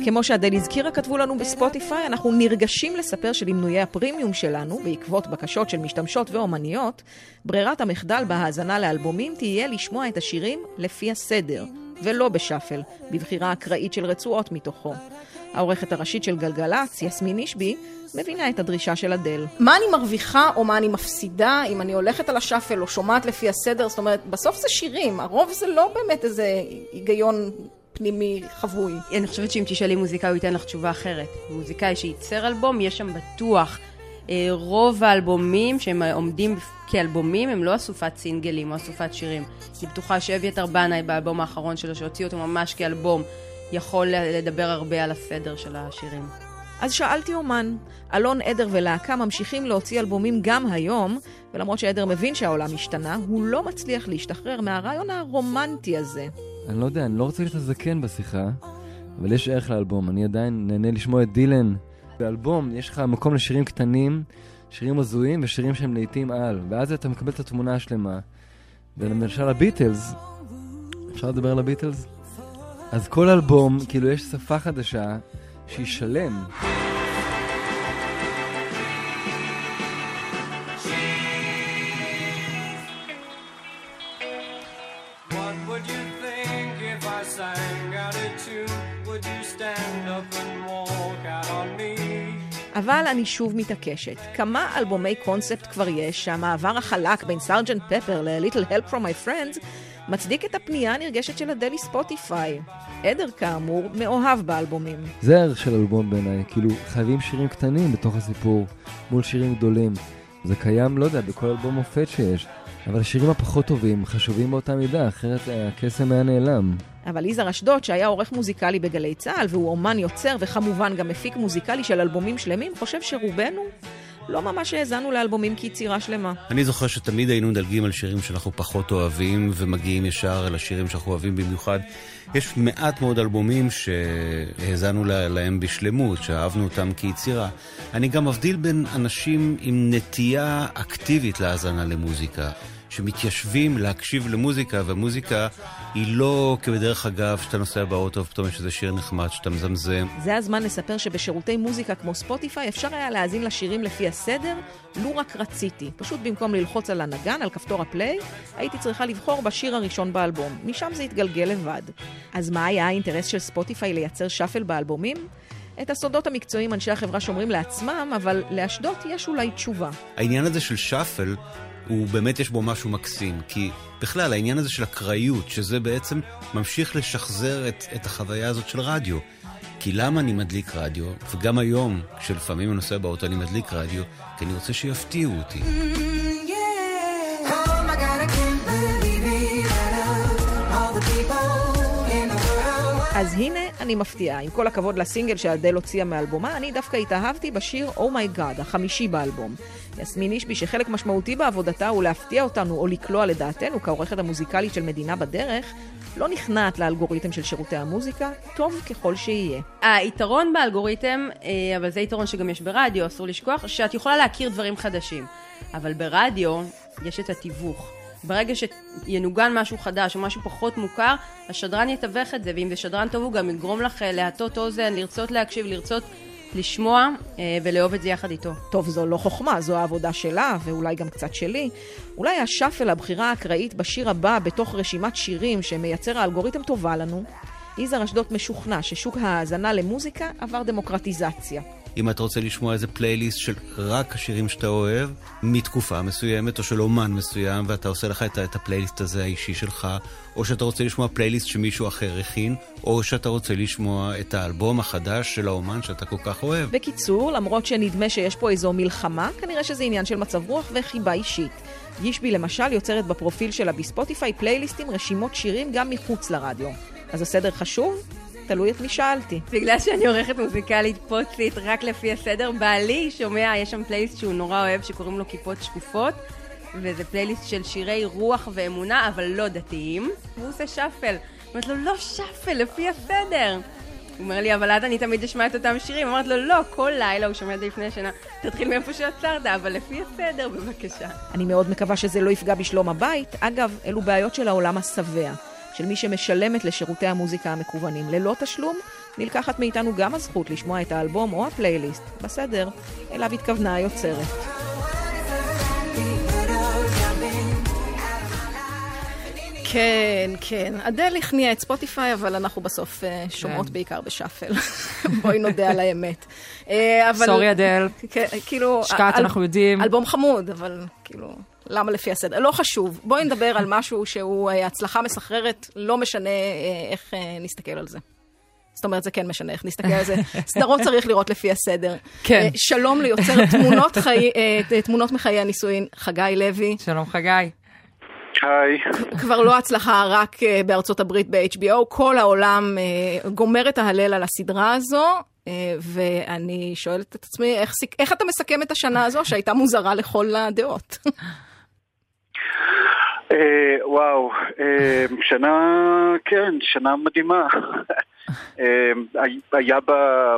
כמו שאדל הזכירה, כתבו לנו בספוטיפיי, אנחנו נרגשים לספר שלמנויי הפרימיום שלנו, בעקבות בקשות של משתמשות ואומניות, ברירת המחדל בהאזנה לאלבומים תהיה לשמוע את השירים לפי הסדר, ולא בשאפל, בבחירה אקראית של רצועות מתוכו. העורכת הראשית של גלגלצ, יסמין אישבי, מבינה את הדרישה של אדל. מה אני מרוויחה או מה אני מפסידה אם אני הולכת על השאפל או שומעת לפי הסדר? זאת אומרת, בסוף זה שירים, הרוב זה לא באמת איזה היגיון פנימי חבוי. אני חושבת שאם תשאלי מוזיקאי הוא ייתן לך תשובה אחרת. מוזיקאי שייצר אלבום, יש שם בטוח. אה, רוב האלבומים שהם עומדים כאלבומים הם לא אסופת סינגלים או אסופת שירים. אני בטוחה שאביתר בנאי באלבום האחרון שלו, שהוציא אותו ממש כאלבום, יכול לדבר הרבה על הסדר של השירים. אז שאלתי אומן. אלון עדר ולהקה ממשיכים להוציא אלבומים גם היום, ולמרות שעדר מבין שהעולם השתנה, הוא לא מצליח להשתחרר מהרעיון הרומנטי הזה. אני לא יודע, אני לא רוצה להיות הזקן בשיחה, אבל יש ערך לאלבום. אני עדיין נהנה לשמוע את דילן. באלבום יש לך מקום לשירים קטנים, שירים הזויים ושירים שהם לעיתים על, ואז אתה מקבל את התמונה השלמה. ולמשל הביטלס, אפשר לדבר על הביטלס? אז כל אלבום, כאילו יש שפה חדשה שהיא שלם. אבל אני שוב מתעקשת. כמה אלבומי קונספט כבר יש שהמעבר החלק בין סארג'נט פפר ל-Little Help from My Friends מצדיק את הפנייה הנרגשת של אדלי ספוטיפיי. עדר כאמור מאוהב באלבומים. זה הערך של אלבום בעיניי, כאילו חייבים שירים קטנים בתוך הסיפור, מול שירים גדולים. זה קיים, לא יודע, בכל אלבום מופת שיש, אבל השירים הפחות טובים חשובים באותה מידה, אחרת הקסם היה נעלם. אבל יזהר אשדוד, שהיה עורך מוזיקלי בגלי צה"ל, והוא אומן יוצר וכמובן גם מפיק מוזיקלי של אלבומים שלמים, חושב שרובנו לא ממש האזנו לאלבומים כיצירה שלמה. אני זוכר שתמיד היינו מדלגים על שירים שאנחנו פחות אוהבים, ומגיעים ישר אל השירים שאנחנו אוהבים במיוחד. יש מעט מאוד אלבומים שהאזנו לה- להם בשלמות, שאהבנו אותם כיצירה. אני גם מבדיל בין אנשים עם נטייה אקטיבית להאזנה למוזיקה. שמתיישבים להקשיב למוזיקה, ומוזיקה היא לא כבדרך אגב שאתה נוסע באוטו ופתאום יש איזה שיר נחמד שאתה מזמזם. זה הזמן לספר שבשירותי מוזיקה כמו ספוטיפיי אפשר היה להאזין לשירים לפי הסדר, לו רק רציתי. פשוט במקום ללחוץ על הנגן, על כפתור ה play, הייתי צריכה לבחור בשיר הראשון באלבום. משם זה התגלגל לבד. אז מה היה האינטרס של ספוטיפיי לייצר shuffle באלבומים? את הסודות המקצועיים אנשי החברה שומרים לעצמם, אבל לאשדות יש אולי תשובה. העניין הזה של shuffle, הוא באמת יש בו משהו מקסים, כי בכלל העניין הזה של אקראיות, שזה בעצם ממשיך לשחזר את, את החוויה הזאת של רדיו. כי למה אני מדליק רדיו, וגם היום, כשלפעמים אני נוסע באוטו אני מדליק רדיו, כי אני רוצה שיפתיעו אותי. אז הנה אני מפתיעה. עם כל הכבוד לסינגל שאדל הוציאה מאלבומה, אני דווקא התאהבתי בשיר oh החמישי באלבום. יסמין אישבי, שחלק משמעותי בעבודתה הוא להפתיע אותנו או לקלוע לדעתנו כעורכת המוזיקלית של מדינה בדרך, לא נכנעת לאלגוריתם של שירותי המוזיקה, טוב ככל שיהיה. היתרון באלגוריתם, אה, אבל זה יתרון שגם יש ברדיו, אסור לשכוח, שאת יכולה להכיר דברים חדשים. אבל ברדיו יש את התיווך. ברגע שינוגן משהו חדש או משהו פחות מוכר, השדרן יתווך את זה, ואם זה שדרן טוב הוא גם יגרום לך אה, להטות אוזן, לרצות להקשיב, לרצות לשמוע אה, ולאהוב את זה יחד איתו. טוב, זו לא חוכמה, זו העבודה שלה, ואולי גם קצת שלי. אולי השאפל, הבחירה האקראית בשיר הבא בתוך רשימת שירים שמייצר האלגוריתם טובה לנו. יזהר אשדוד משוכנע ששוק ההאזנה למוזיקה עבר דמוקרטיזציה. אם אתה רוצה לשמוע איזה פלייליסט של רק השירים שאתה אוהב, מתקופה מסוימת או של אומן מסוים, ואתה עושה לך את, את הפלייליסט הזה האישי שלך, או שאתה רוצה לשמוע פלייליסט שמישהו אחר הכין, או שאתה רוצה לשמוע את האלבום החדש של האומן שאתה כל כך אוהב. בקיצור, למרות שנדמה שיש פה איזו מלחמה, כנראה שזה עניין של מצב רוח וחיבה אישית. יש לי למשל יוצרת בפרופיל שלה בספוטיפיי פלייליסטים רשימות שירים גם מחוץ לרדיו. אז הסדר חשוב? תלוי את מי שואלים. בגלל שאני עורכת מוזיקלית פוצית רק לפי הסדר, בעלי שומע, יש שם פלייליסט שהוא נורא אוהב שקוראים לו כיפות שקופות, וזה פלייליסט של שירי רוח ואמונה, אבל לא דתיים, והוא עושה shuffle. אומרת לו, לא shuffle, לפי הסדר. הוא אומר לי, אבל עד אני תמיד אשמע את אותם שירים. אמרתי לו, לא, כל לילה הוא שומע את זה לפני השינה. תתחיל מאיפה שעצרת, אבל לפי הסדר, בבקשה. אני מאוד מקווה שזה לא יפגע בשלום הבית. אגב, אלו בעיות של העולם השבע, של מי שמשלמת לשירותי המוזיקה המקוונים ללא תשלום, נלקחת מאיתנו גם הזכות לשמוע את האלבום או הפלייליסט בסדר אליו התכוונה היוצרת. כן, כן. אדל הכניעה את ספוטיפיי, אבל אנחנו בסוף אה, שומעות כן. בעיקר בשאפל. בואי נודה על האמת. אה, אבל- סורי, אדל. כן, כאילו... השקעת, אל- אנחנו יודעים. אלבום חמוד, אבל כאילו... למה לפי הסדר? לא חשוב. בואי נדבר על משהו שהוא אה, הצלחה מסחררת, לא משנה אה, איך אה, נסתכל על זה. זאת אומרת, זה כן משנה איך נסתכל על זה. סדרות צריך לראות לפי הסדר. כן. שלום ליוצר תמונות, חי... תמונות מחיי הנישואין, חגי לוי. שלום חגי. היי. כבר לא הצלחה רק בארצות הברית ב-HBO, כל העולם גומר את ההלל על הסדרה הזו, ואני שואלת את עצמי, איך, איך אתה מסכם את השנה הזו, שהייתה מוזרה לכל הדעות? אה, וואו, אה, שנה, כן, שנה מדהימה. אה, הי- היה בה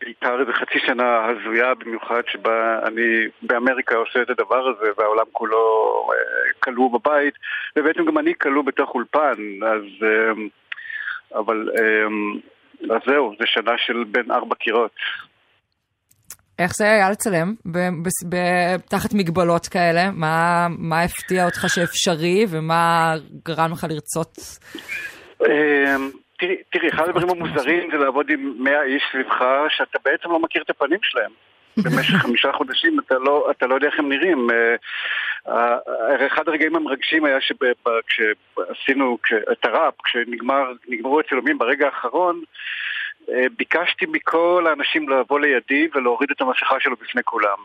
בעיקר איזה חצי שנה הזויה במיוחד, שבה אני באמריקה עושה את הדבר הזה, והעולם כולו כלוא בבית, ובעצם גם אני כלוא בתוך אולפן, אז... אבל... אז זהו, זה שנה של בין ארבע קירות. איך זה היה לצלם ב- בס- ב- תחת מגבלות כאלה? מה, מה הפתיע אותך שאפשרי ומה גרם לך לרצות? אמ, תראי, תראי, אחד הדברים המוזרים זה לעבוד עם 100 איש סביבך, שאתה בעצם לא מכיר את הפנים שלהם. במשך חמישה חודשים אתה לא, אתה לא יודע איך הם נראים. אה, אחד הרגעים המרגשים היה שכשעשינו את הראפ, כשנגמרו הצילומים ברגע האחרון, ביקשתי מכל האנשים לבוא לידי ולהוריד את המסכה שלו בפני כולם.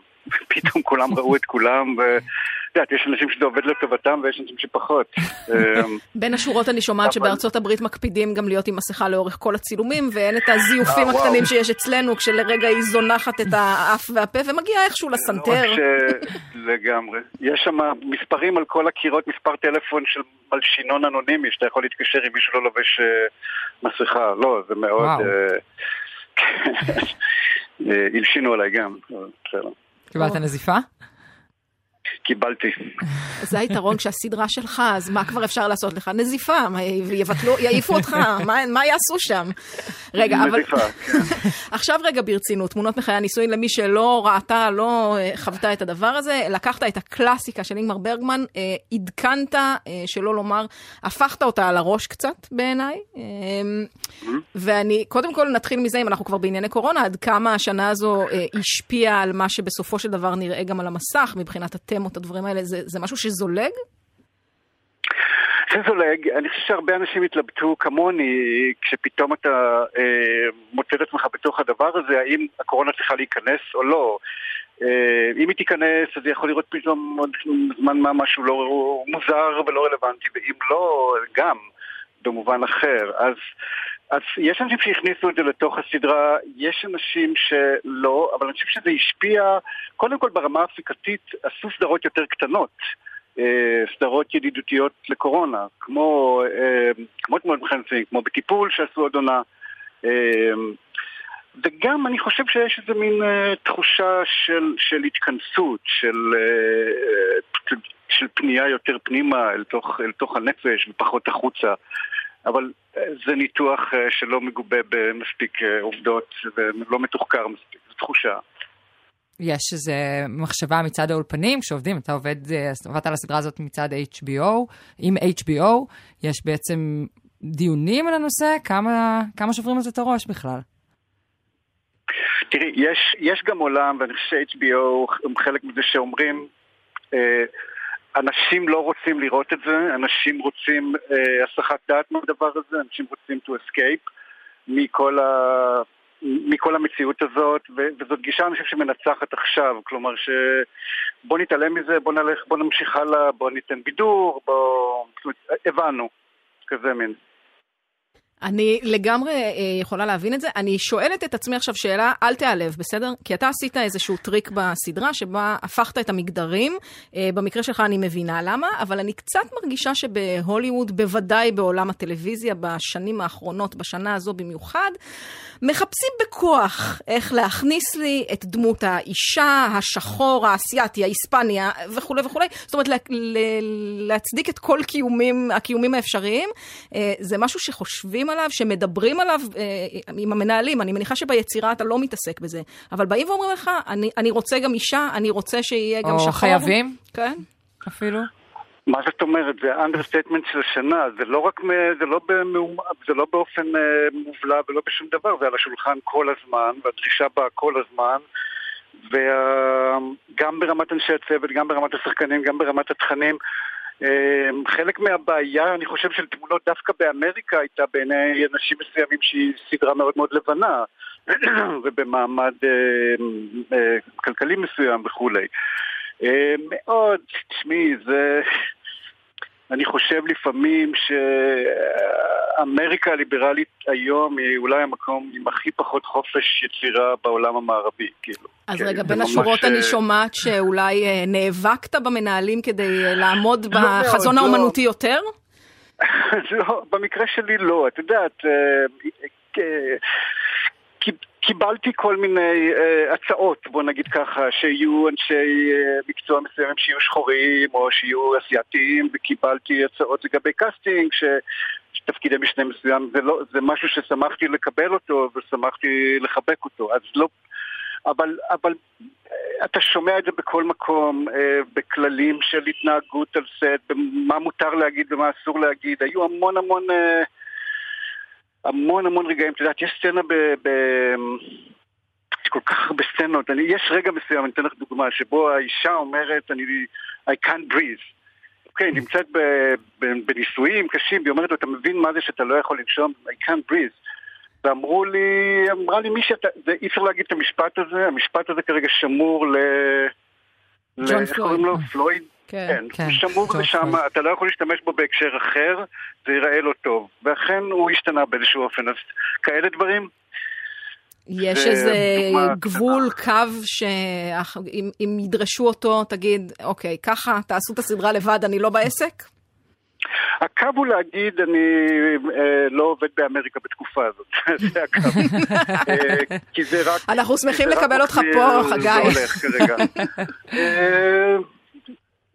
פתאום כולם ראו את כולם, יודעת, יש אנשים שזה עובד לטובתם ויש אנשים שפחות. אמ, בין השורות אני שומעת שבארצות הברית מקפידים גם להיות עם מסכה לאורך כל הצילומים, ואין את הזיופים אה. הקטנים שיש אצלנו, כשלרגע היא זונחת את האף והפה ומגיעה איכשהו לסנטר. ש... לגמרי. יש שם מספרים על כל הקירות, מספר טלפון של מלשינון אנונימי, שאתה יכול להתקשר עם מישהו לא לובש אה, מסכה. לא, זה מאוד... אה, אה, הלשינו עליי גם, בסדר. קיבלת נזיפה? קיבלתי. זה היתרון כשהסדרה שלך, אז מה כבר אפשר לעשות לך? נזיפה, יבטלו, יעיפו אותך, מה, מה יעשו שם? רגע, אבל... נזיפה, עכשיו רגע ברצינות, תמונות מחיי הנישואין למי שלא ראתה, לא אה, חוותה את הדבר הזה, לקחת את הקלאסיקה של אינגמר ברגמן, אה, עדכנת, אה, שלא לומר, הפכת אותה על הראש קצת בעיניי. אה, ואני, קודם כל נתחיל מזה, אם אנחנו כבר בענייני קורונה, עד כמה השנה הזו השפיעה על מה שבסופו של דבר נראה גם על המסך, מבחינת התמות, הדברים האלה, זה, זה משהו שזולג? זה זולג, אני חושב שהרבה אנשים התלבטו כמוני, כשפתאום אתה אה, מוצא את עצמך בתוך הדבר הזה, האם הקורונה צריכה להיכנס או לא. אה, אם היא תיכנס, אז זה יכול לראות פתאום עוד זמן מה משהו לא מוזר ולא רלוונטי, ואם לא, גם במובן אחר. אז, אז יש אנשים שהכניסו את זה לתוך הסדרה, יש אנשים שלא, אבל אני חושב שזה השפיע, קודם כל ברמה הפיקתית, עשו סדרות יותר קטנות. אה, סדרות ידידותיות לקורונה, כמו אה, כמו תמונות מחנצים, כמו בטיפול שעשו עוד עונה. אה, וגם אני חושב שיש איזה מין תחושה של, של התכנסות, של, של פנייה יותר פנימה אל תוך, אל תוך הנפש ופחות החוצה. אבל אה, זה ניתוח אה, שלא מגובה במספיק אה, עובדות ולא מתוחקר מספיק, זו תחושה. יש איזו מחשבה מצד האולפנים, כשעובדים, אתה עובד, עבדת על הסדרה הזאת מצד HBO, עם HBO, יש בעצם דיונים על הנושא, כמה, כמה שוברים על זה את הראש בכלל? תראי, יש, יש גם עולם, ואני חושב ש-HBO הם חלק מזה שאומרים, אה, אנשים לא רוצים לראות את זה, אנשים רוצים אה, הסחת דעת מהדבר הזה, אנשים רוצים to escape מכל, ה, מכל המציאות הזאת, ו, וזאת גישה, אני חושב, שמנצחת עכשיו, כלומר שבוא נתעלם מזה, בוא נלך, בוא נמשיך הלאה, בוא ניתן בידור, בוא... הבנו, כזה מין. אני לגמרי אה, יכולה להבין את זה. אני שואלת את עצמי עכשיו שאלה, אל תיעלב, בסדר? כי אתה עשית איזשהו טריק בסדרה שבה הפכת את המגדרים. אה, במקרה שלך אני מבינה למה, אבל אני קצת מרגישה שבהוליווד, בוודאי בעולם הטלוויזיה, בשנים האחרונות, בשנה הזו במיוחד, מחפשים בכוח איך להכניס לי את דמות האישה, השחור, האסייתי, ההיספני ה- וכולי וכולי. זאת אומרת, לה, ל- להצדיק את כל קיומים, הקיומים האפשריים. אה, זה משהו שחושבים עליו, שמדברים עליו אה, עם המנהלים. אני מניחה שביצירה אתה לא מתעסק בזה. אבל באים ואומרים לך, אני, אני רוצה גם אישה, אני רוצה שיהיה גם או שחור. חייבים. כן. אפילו. מה זאת אומרת? זה understatement של השנה, זה לא רק, מ- זה לא, במאומ... זה לא באופן אה, מובלע ולא בשום דבר, זה על השולחן כל הזמן, והדרישה באה כל הזמן, וגם ברמת אנשי הצוות, גם ברמת השחקנים, גם ברמת התכנים. אה, חלק מהבעיה, אני חושב, של תמונות דווקא באמריקה הייתה בעיני אנשים מסוימים שהיא סדרה מאוד מאוד לבנה, ובמעמד אה, אה, כלכלי מסוים וכולי. מאוד, תשמעי, זה... אני חושב לפעמים שאמריקה הליברלית היום היא אולי המקום עם הכי פחות חופש יצירה בעולם המערבי, כאילו. אז כן, רגע, בין השורות אה, אני שומעת שאולי אה, נאבקת במנהלים כדי אה, לעמוד לא מאוד, בחזון לא. האומנותי יותר? לא, במקרה שלי לא, את יודעת, אה, אה, קיבלתי כל מיני אה, הצעות, בוא נגיד ככה, שיהיו אנשי אה, מקצוע מסוימים שיהיו שחורים או שיהיו אסייתיים, וקיבלתי הצעות לגבי casting, ש... שתפקידי משנה מסוים, זה, לא, זה משהו ששמחתי לקבל אותו ושמחתי לחבק אותו, אז לא... אבל, אבל אה, אתה שומע את זה בכל מקום, אה, בכללים של התנהגות על סט, במה מותר להגיד ומה אסור להגיד. היו המון המון, אה, המון המון רגעים. את יודעת, יש סצנה ב... ב יש כל כך הרבה סצנות. אני, יש רגע מסוים, אני אתן לך דוגמה, שבו האישה אומרת, אני, I can't breathe. אוקיי, נמצאת ב, ב, בנישואים קשים, והיא אומרת לו, אתה מבין מה זה שאתה לא יכול לנשום? I can't breathe. ואמרו לי, אמרה לי מישהי, אתה- זה- אי אפשר להגיד את המשפט הזה, המשפט הזה כרגע שמור ל... ג'ון איך קוראים לו? פלויד? כן. כן, הוא שמור לשם, אתה לא יכול להשתמש בו בהקשר אחר, זה ייראה לא טוב. ואכן הוא השתנה באיזשהו אופן, אז כאלה דברים. יש זה איזה גבול, קו, שאם ידרשו אותו, תגיד, אוקיי, ככה, תעשו את הסדרה לבד, אני לא בעסק? הקו הוא להגיד, אני אה, לא עובד באמריקה בתקופה הזאת. זה הקו. אה, כי זה רק... אנחנו שמחים זה לקבל אותך פה, זה חגי. הולך כרגע. אה,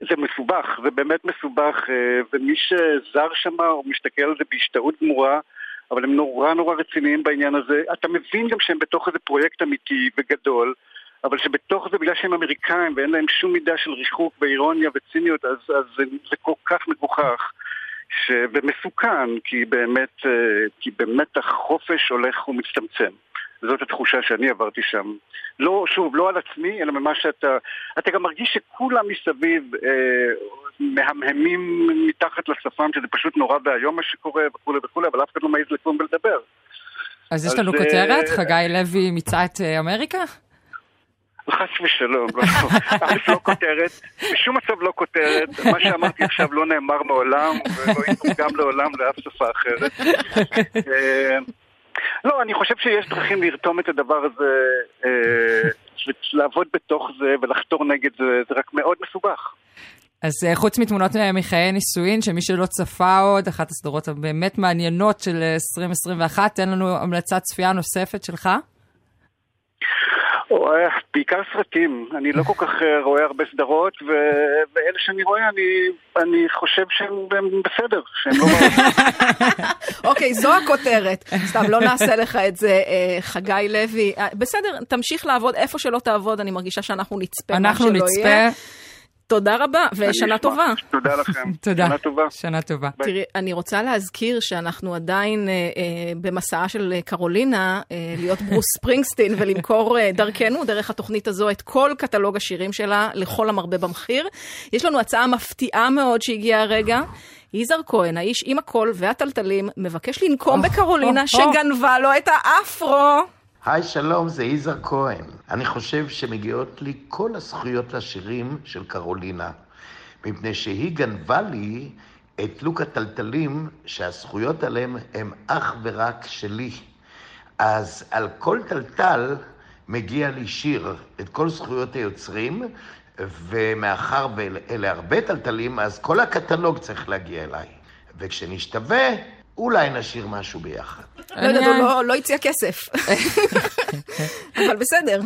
זה מסובך, זה באמת מסובך, אה, ומי שזר שם, הוא מסתכל על זה בהשתאות גמורה, אבל הם נורא נורא רציניים בעניין הזה. אתה מבין גם שהם בתוך איזה פרויקט אמיתי וגדול, אבל שבתוך זה, בגלל שהם אמריקאים ואין להם שום מידה של ריחוק ואירוניה וציניות, אז, אז זה, זה כל כך מגוחך. ומסוכן, כי אה, כי באמת החופש הולך ומצטמצם. זאת התחושה שאני עברתי שם. לא, שוב, לא על עצמי, אלא ממה שאתה... אתה גם מרגיש שכולם מסביב אה, מהמהמים מתחת לשפם, שזה פשוט נורא ואיום מה שקורה וכולי וכולי, אבל אף אחד לא מעז לקום ולדבר. אז יש לנו אז, אה, כותרת? חגי לוי מיצה את אה, אמריקה? חס ושלום, לא, א' לא כותרת, בשום מצב לא כותרת, מה שאמרתי עכשיו לא נאמר מעולם, ולא יתורגם לעולם לאף שפה אחרת. אה, לא, אני חושב שיש דרכים לרתום את הדבר הזה, אה, לעבוד בתוך זה ולחתור נגד זה, זה רק מאוד מסובך. אז אה, חוץ מתמונות אה, מחיי נישואין, שמי שלא צפה עוד, אחת הסדרות הבאמת מעניינות של אה, 2021, תן לנו המלצת צפייה נוספת שלך. או, אה, בעיקר סרטים, אני לא כל כך אה, רואה הרבה סדרות, ו- ואלה שאני רואה, אני, אני חושב שהם הם בסדר, שהם לא... אוקיי, זו הכותרת. סתם, לא נעשה לך את זה, אה, חגי לוי. אה, בסדר, תמשיך לעבוד איפה שלא תעבוד, אני מרגישה שאנחנו נצפה מה אנחנו נצפה. תודה רבה, ושנה. טובה. תודה לכם. תודה. שנה טובה. שנה טובה. תראי, אני רוצה להזכיר שאנחנו עדיין אה, אה, במסעה של קרולינה, אה, להיות ברוס ספרינגסטין ולמכור דרכנו, דרך התוכנית הזו, את כל קטלוג השירים שלה, לכל המרבה במחיר. יש לנו הצעה מפתיעה מאוד שהגיעה הרגע. יזהר כהן, האיש עם הקול והטלטלים, מבקש לנקום בקרולינה שגנבה לו את האפרו. היי, שלום, זה יזהר כהן. אני חושב שמגיעות לי כל הזכויות לשירים של קרולינה, מפני שהיא גנבה לי את לוק הטלטלים, שהזכויות עליהם הם אך ורק שלי. אז על כל טלטל מגיע לי שיר, את כל זכויות היוצרים, ומאחר ואלה הרבה טלטלים, אז כל הקטלוג צריך להגיע אליי. וכשנשתווה, אולי נשאיר משהו ביחד. לא יודעת, הוא לא- לא הציע כסף. אבל בסדר.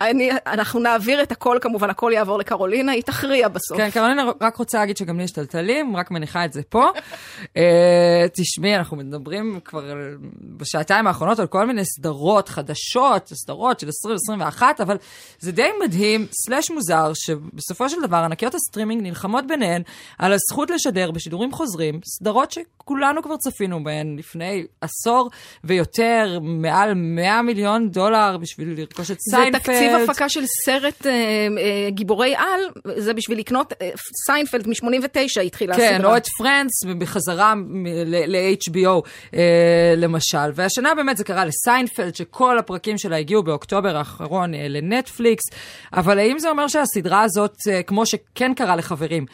אני- אנחנו נעביר את הכל, כמובן, הכל יעבור לקרולינה, היא תכריע בסוף. כן, קרולינה רק רוצה להגיד שגם לי יש טלטלים, רק מניחה את זה פה. אה, תשמעי, אנחנו מדברים כבר בשעתיים האחרונות על כל מיני סדרות חדשות, סדרות של 2021, אבל זה די מדהים, slash מוזר, שבסופו של דבר ענקיות הסטרימינג נלחמות ביניהן על הזכות לשדר בשידורים חוזרים, סדרות שכולנו כבר צפינו בהן לפני עשור ויותר, מעל 100 מיליון דולר בשביל לרכוש את זה סיינפלד. תקציב הפקה של סרט אה, אה, גיבורי על, זה בשביל לקנות, אה, סיינפלד מ-89 התחילה כן, הסדרה. או את Friends בחזרה ל-HBO אה, למשל. והשנה באמת זה קרה לסיינפלד, שכל הפרקים שלה הגיעו באוקטובר האחרון אה, לנטפליקס. אבל האם זה אומר שהסדרה הזאת, אה, כמו שכן קרה לחברים,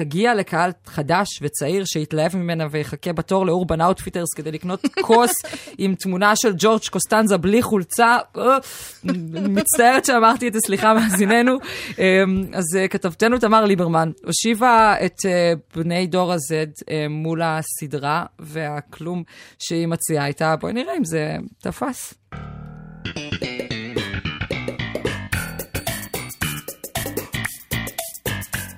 תגיע לקהל חדש וצעיר שיתלהב ממנה ויחכה בתור ל Urban Outfitters כדי לקנות כוס עם תמונה של ג'ורג' קוסטנזה בלי חולצה. אה, מצטערת שאמרתי את זה, סליחה מאזיננו. אה, אז אה, כתבתנו תמר ליברמן הושיבה את אה, בני דור ה-Z מול הסדרה והכלום שהיא מציעה איתה. בואי נראה אם זה תפס.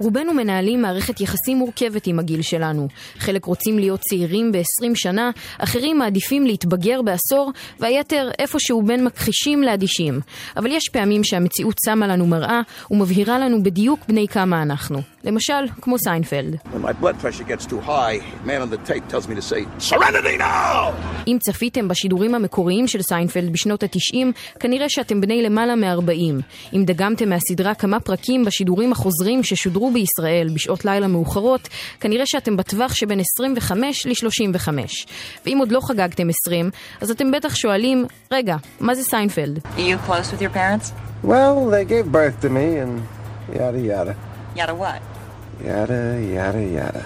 רובנו מנהלים מערכת יחסים מורכבת עם הגיל שלנו. חלק רוצים להיות צעירים ב-20 שנה, אחרים מעדיפים להתבגר בעשור, והיתר איפשהו בין מכחישים לאדישים. אבל יש פעמים שהמציאות שמה לנו מראה ומבהירה לנו בדיוק בני כמה אנחנו. למשל, כמו סיינפלד. When my blood pressure gets too high, man on the tape tells me to say, Serenity now! אם צפיתם בשידורים המקוריים של סיינפלד בשנות ה-90, כנראה שאתם בני למעלה מ-40. אם דגמתם מהסדרה כמה פרקים בשידורים החוזרים ששודרו בישראל בשעות לילה מאוחרות, כנראה שאתם בטווח שבין 25 ל-35. ואם עוד לא חגגתם 20, אז אתם בטח שואלים, רגע, מה זה סיינפלד? Well, they gave birth to me and yada yada. Yada what? Yada yada yada.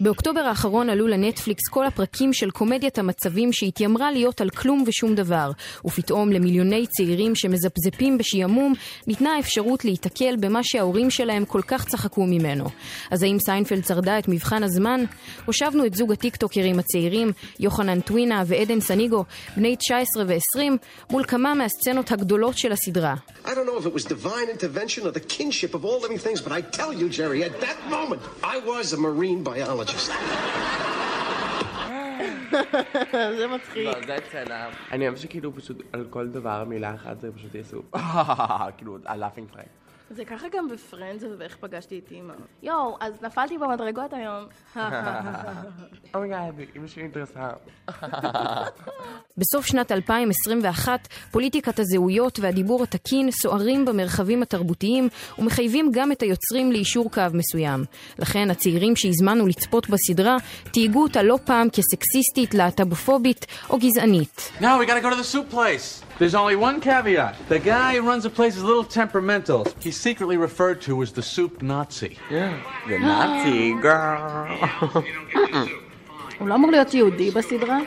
באוקטובר האחרון עלו לנטפליקס כל הפרקים של קומדיית המצבים שהתיימרה להיות על כלום ושום דבר, ופתאום למיליוני צעירים שמזפזפים בשעמום ניתנה האפשרות להיתקל במה שההורים שלהם כל כך צחקו ממנו. אז האם סיינפלד שרדה את מבחן הזמן? הושבנו את זוג הטיקטוקרים הצעירים, יוחנן טווינה ועדן סניגו, בני 19 ו-20, מול כמה מהסצנות הגדולות של הסדרה. I don't know if it was divine intervention or the kinship of all living things, but I tell you, Jerry, at that moment, I was a marine biologist. זה מצחיק. לא, זה אצלם. אני אוהב שכאילו פשוט על כל דבר מילה אחת זה פשוט יעשו כאילו ה laughing track. זה ככה גם ב Friends ובאיך פגשתי את אימא. יואו, אז נפלתי במדרגות היום. Oh my God, אמא שלי דרסה. בסוף שנת 2021, פוליטיקת הזהויות והדיבור התקין סוערים במרחבים התרבותיים ומחייבים גם את היוצרים לאישור קו מסוים. לכן הצעירים שהזמנו לצפות בסדרה תייגו אותה לא פעם כסקסיסטית, להט"בופובית או גזענית. Now we gotta go to the soup place. There's only one caveat. The guy who runs the place is a little temperamental. He's secretly referred to as the soup Nazi. Yeah. The Nazi girl. הוא לא אמור להיות יהודי בסדרה?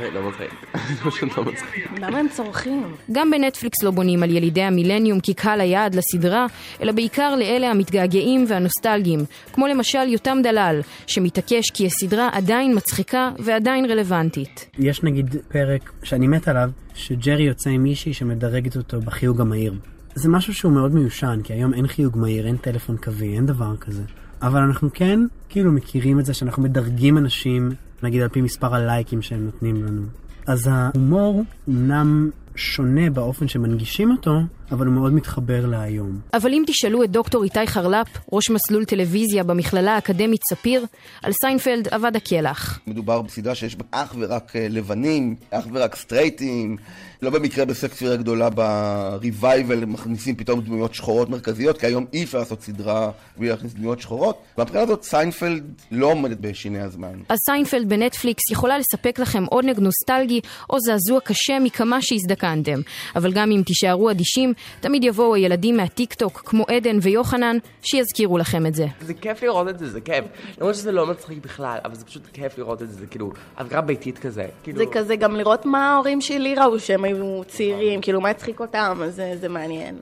זה לא מצחיק. זה פשוט לא מצחיק. למה הם צורכים? גם בנטפליקס לא בונים על ילידי המילניום כקהל היעד לסדרה, אלא בעיקר לאלה המתגעגעים והנוסטלגיים, כמו למשל יותם דלל, שמתעקש כי הסדרה עדיין מצחיקה ועדיין רלוונטית. יש נגיד פרק שאני מת עליו, שג'רי יוצא עם מישהי שמדרגת אותו בחיוג המהיר. זה משהו שהוא מאוד מיושן, כי היום אין חיוג מהיר, אין טלפון קווי, אין דבר כזה. אבל אנחנו כן כאילו מכירים את זה שאנחנו מדרגים אנשים, נגיד על פי מספר הלייקים שהם נותנים לנו. אז ההומור אמנם שונה באופן שמנגישים אותו, אבל הוא מאוד מתחבר להיום. אבל אם תשאלו את דוקטור איתי חרל"פ, ראש מסלול טלוויזיה במכללה האקדמית ספיר, על סיינפלד אבד הכלח. מדובר בסדרה שיש בה אך ורק אה, לבנים, אך ורק סטרייטים. לא במקרה בסקס והעיר הגדולה ב-revival מכניסים פתאום דמויות שחורות מרכזיות, כי היום אי אפשר לעשות סדרה בלי להכניס דמויות שחורות. מהבחינה הזאת סיינפלד לא עומדת בשיני הזמן. אז סיינפלד בנטפליקס יכולה לספק לכם עונג נוסטלגי או זעזוע קשה מכמה שהזדקנתם. אבל גם אם תישארו אדישים, תמיד יבואו הילדים מהטיק טוק, כמו עדן ויוחנן, שיזכירו לכם את זה. זה כיף לראות את זה, זה כיף. למרות שזה לא מצחיק בכלל, אבל זה פשוט כיף לראות את זה, זה כאילו, אווירה ביתית כזה. כאילו... זה כזה גם לראות מה ההורים שלי ראו שהם היו צעירים, כאילו מה הצחיק אותם, אז זה, זה מעניין.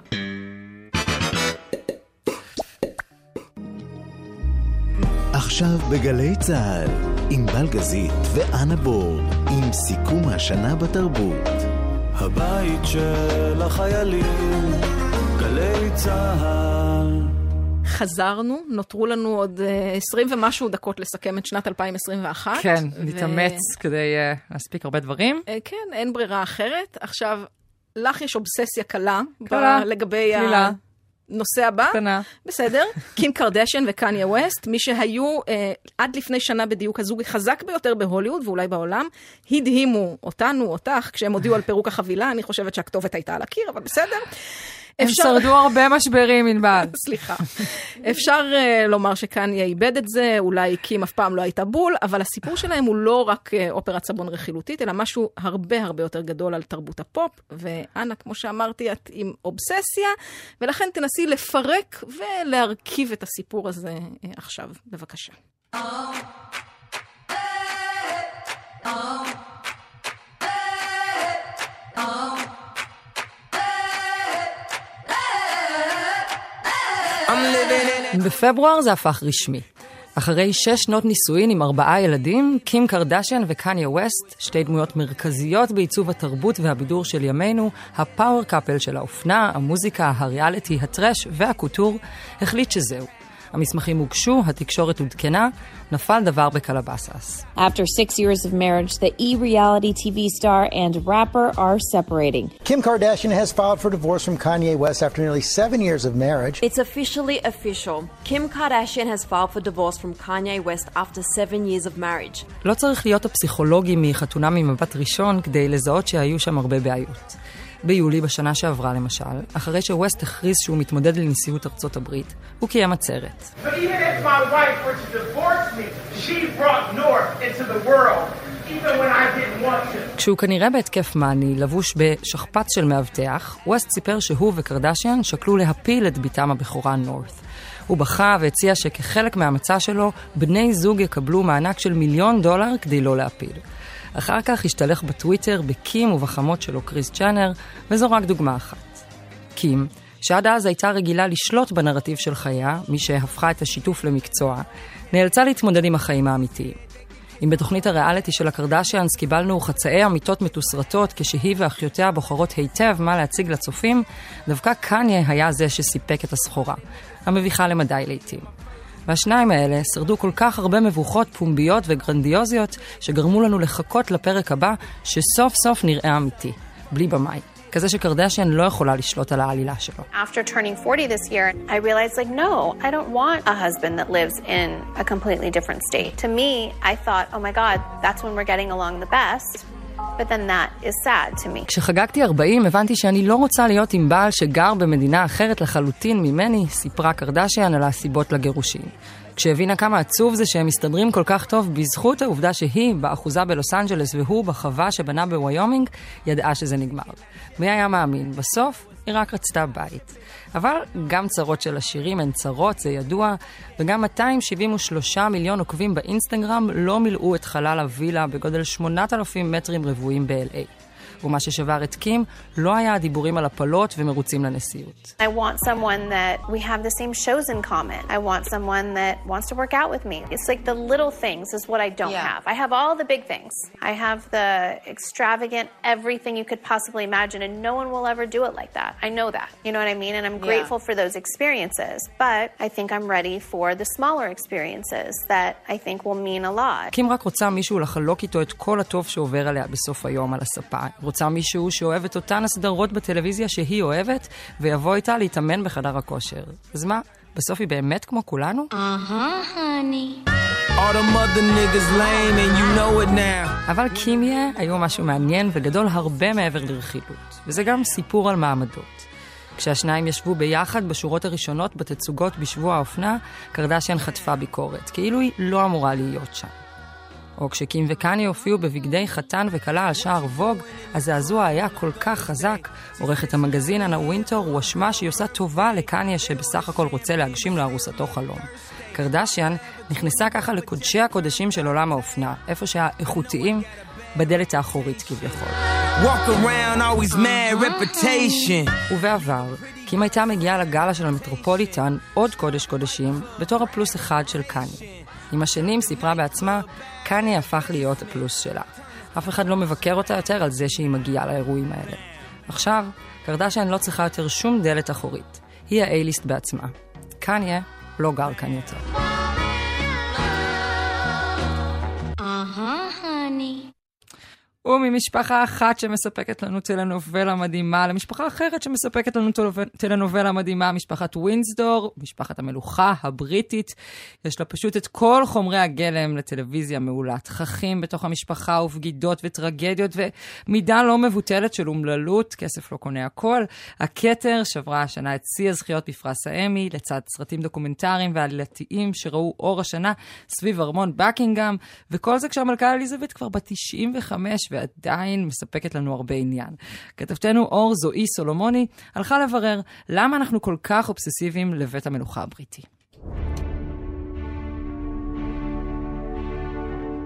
עכשיו בגלי צה"ל, עם בלגזית ואנה בור, עם סיכום השנה בתרבות. הבית של החיילים, גלי צה"ל. חזרנו, נותרו לנו עוד אה, 20 ומשהו דקות לסכם את שנת 2021. כן, ו- נתאמץ כדי אה, להספיק הרבה דברים. אה, כן, אין ברירה אחרת. עכשיו, לך יש אובססיה קלה, קלה, ב- לגבי קלילה. הנושא הבא. קטנה. בסדר. קים קרדשן וקניה ווסט, מי שהיו אה, עד לפני שנה בדיוק הזוג החזק ביותר בהוליווד ואולי בעולם, הדהימו אותנו, אותך, כשהם הודיעו על פירוק החבילה. אני חושבת שהכתובת הייתה על הקיר, אבל בסדר. הם שרדו הרבה משברים, ענבל. סליחה. אפשר אה, לומר שקניה איבד את זה, אולי קים אף פעם לא הייתה בול, אבל הסיפור שלהם הוא לא רק אה, אופרת סבון רכילותית, אלא משהו הרבה הרבה יותר גדול על תרבות הפופ. ואנה, כמו שאמרתי, את עם אובססיה, ולכן תנסי לפרק ולהרכיב את הסיפור הזה uh, עכשיו. בבקשה. בפברואר זה הפך רשמי. אחרי שש שנות נישואין עם ארבעה ילדים, קים קרדשן וקניה ווסט, שתי דמויות מרכזיות בעיצוב התרבות והבידור של ימינו, הפאוור קאפל של האופנה, המוזיקה, הריאליטי, הטרש והקוטור, החליט שזהו. המסמכים הוגשו, התקשורת עודכנה, נפל דבר בקלבאסס. After six years of marriage, the e-reality TV star and rapper are separating. Kim Kardashian has filed for divorce from Kanye West after nearly seven years of marriage. It's officially official. Kim Kardashian has filed for divorce from Kanye West after seven years of marriage. לא צריך להיות הפסיכולוגי מחתונה ממבט ראשון כדי לזהות שהיו שם הרבה בעיות. ביולי בשנה שעברה למשל, אחרי שווסט הכריז שהוא מתמודד לנשיאות ארצות הברית, הוא קיים עצרת. כשהוא כנראה בהתקף מאני, לבוש בשכפ"ץ של מאבטח, ווסט סיפר שהוא וקרדשיאן שקלו להפיל את בתם הבכורה נורת. הוא בכה והציע שכחלק מהמצע שלו, בני זוג יקבלו מענק של מיליון דולר כדי לא להפיל. אחר כך השתלח בטוויטר בקים ובחמות שלו קריס צ'אנר, וזו רק דוגמה אחת. קים, שעד אז הייתה רגילה לשלוט בנרטיב של חייה, מי שהפכה את השיתוף למקצוע, נאלצה להתמודד עם החיים האמיתיים. אם בתוכנית הריאליטי של הקרדשיאנס קיבלנו חצאי אמיתות מתוסרטות כשהיא ואחיותיה בוחרות היטב מה להציג לצופים, דווקא קניה היה זה שסיפק את הסחורה, המביכה למדי לעיתים. והשניים האלה שרדו כל כך הרבה מבוכות פומביות וגרנדיוזיות, שגרמו לנו לחכות לפרק הבא, שסוף סוף נראה אמיתי, בלי במאי. כזה שקרדשיאן לא יכולה לשלוט על העלילה שלו. After turning 40 this year, like, no, thought, oh God. But then that is sad to me. כשחגגתי 40 הבנתי שאני לא רוצה להיות עם בעל שגר במדינה אחרת לחלוטין ממני, סיפרה קרדשיאן על הסיבות לגירושים. כשהבינה כמה עצוב זה שהם מסתדרים כל כך טוב בזכות העובדה שהיא, באחוזה בלוס אנג'לס והוא בחווה שבנה בוויומינג, ידעה שזה נגמר. מי היה מאמין? בסוף היא רק רצתה בית. אבל גם צרות של עשירים הן צרות, זה ידוע, וגם 273 מיליון עוקבים באינסטגרם לא מילאו את חלל הווילה בגודל 8,000 מטרים רבועים ב-LA. ומה ששבר את קים לא היה הדיבורים על הפלות ומרוצים לנשיאות. I want someone that we have the same shows in common. I want someone that wants to work out with me. It's like the little things is what I don't Yeah. have. I have all the big things. I have the extravagant everything you could possibly imagine, and no one will ever do it like that. I know that. You know what I mean? And I'm Yeah. grateful for those experiences. But I think I'm ready for the smaller experiences that I think will mean a lot. קים רק רוצה מישהו לחלוק איתו את כל הטוב שעובר עליה בסוף היום על הספה. רוצה מישהו שאוהב את אותן הסדרות בטלוויזיה שהיא אוהבת, ויבוא איתה להתאמן בחדר הכושר. אז מה, בסוף היא באמת כמו כולנו? It now. אבל קימיה היו משהו מעניין וגדול הרבה מעבר לרכילות, וזה גם סיפור על מעמדות. כשהשניים ישבו ביחד בשורות הראשונות בתצוגות בשבוע האופנה, קרדשיאן חטפה ביקורת, כאילו היא לא אמורה להיות שם. או כשקים וקניה הופיעו בבגדי חתן וכלה על שער ווג, הזעזוע היה כל כך חזק. עורכת המגזין אנה ווינטור הואשמה שהיא עושה טובה לקניה שבסך הכל רוצה להגשים לארוסתו חלום. קרדשיאן נכנסה ככה לקודשי הקודשים של עולם האופנה, איפה שהאיכותיים בדלת האחורית כביכול. Walk around, always mad reputation. ובעבר, קים הייתה מגיעה לגאלה של המטרופוליטן עוד קודש קודשים, בתור הפלוס אחד של קניה. עם השנים סיפרה בעצמה, קניה הפך להיות הפלוס שלה. אף אחד לא מבקר אותה יותר על זה שהיא מגיעה לאירועים האלה. עכשיו, קרדשיין לא צריכה יותר שום דלת אחורית. היא האייליסט בעצמה. קניה לא גר כאן יותר. וממשפחה אחת שמספקת לנו טלנובלה מדהימה למשפחה אחרת שמספקת לנו טלנובלה מדהימה, משפחת ווינסדור, משפחת המלוכה הבריטית. יש לה פשוט את כל חומרי הגלם לטלוויזיה מעולה. תככים בתוך המשפחה ובגידות וטרגדיות ומידה לא מבוטלת של אומללות, כסף לא קונה הכל. הכתר שברה השנה את שיא הזכיות בפרס האמי, לצד סרטים דוקומנטריים ועלילתיים שראו אור השנה סביב ארמון בקינגהם, וכל זה כשהמלכה אליזבת כבר בת 95 ועדיין מספקת לנו הרבה עניין. כתבתנו אור זועי סולומוני הלכה לברר למה אנחנו כל כך אובססיביים לבית המלוכה הבריטי.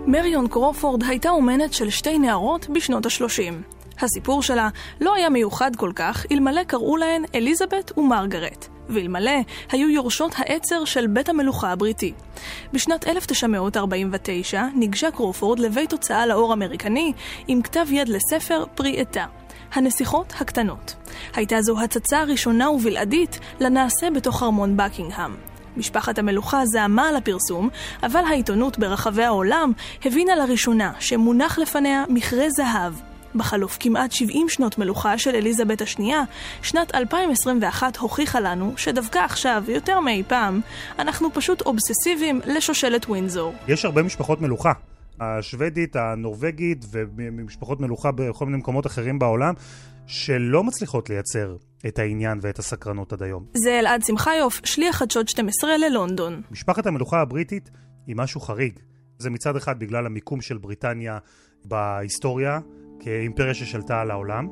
מריון קרופורד הייתה אומנת של שתי נערות בשנות ה-30. הסיפור שלה לא היה מיוחד כל כך, אלמלא קראו להן אליזבת ומרגרט, ואלמלא היו יורשות העצר של בית המלוכה הבריטי. בשנת 1949 ניגשה קרופורד לבית הוצאה לאור אמריקני עם כתב יד לספר פרי עטה. הנסיכות הקטנות. הייתה זו הצצה ראשונה ובלעדית לנעשה בתוך ארמון בקינגהם. משפחת המלוכה זעמה על הפרסום, אבל העיתונות ברחבי העולם הבינה לראשונה שמונח לפניה מכרה זהב בחלוף כמעט 70 שנות מלוכה של אליזבת השנייה, שנת 2021 הוכיחה לנו שדווקא עכשיו, יותר מאי פעם, אנחנו פשוט אובססיביים לשושלת ווינזור. יש הרבה משפחות מלוכה. השוודית, הנורבגית ומשפחות מלוכה בכל מיני מקומות אחרים בעולם שלא מצליחות לייצר את העניין ואת הסקרנות עד היום. זה אלעד שמחיוף, שליח חדשות 12 ללונדון. משפחת המלוכה הבריטית היא משהו חריג. זה מצד אחד בגלל המיקום של בריטניה בהיסטוריה, כאימפריה ששלטה על העולם,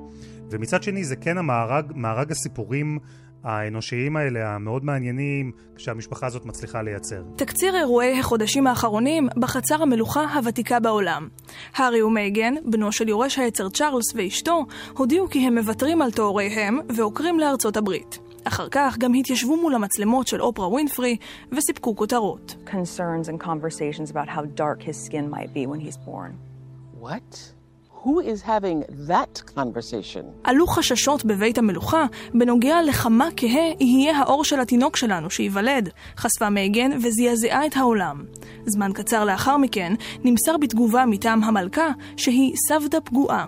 ומצד שני זה כן המארג, מארג הסיפורים האנושיים האלה, המאוד מעניינים, שהמשפחה הזאת מצליחה לייצר. תקציר אירועי החודשים האחרונים בחצר המלוכה הוותיקה בעולם. הארי ומייגן, בנו של יורש העצר צ'ארלס ואשתו, הודיעו כי הם מוותרים על תואריהם ועוקרים לארצות הברית. אחר כך גם התיישבו מול המצלמות של אופרה ווינפרי וסיפקו כותרות. Concerns and conversations about how dark his skin might be when he's born. What? Who is having that conversation? עלו חששות בבית המלוכה בנוגע לכמה כהה יהיה האור של התינוק שלנו שייוולד, חשפה מייגן וזעזעה את העולם. זמן קצר לאחר מכן נמסר בתגובה מטעם המלכה שהיא סבתא פגועה.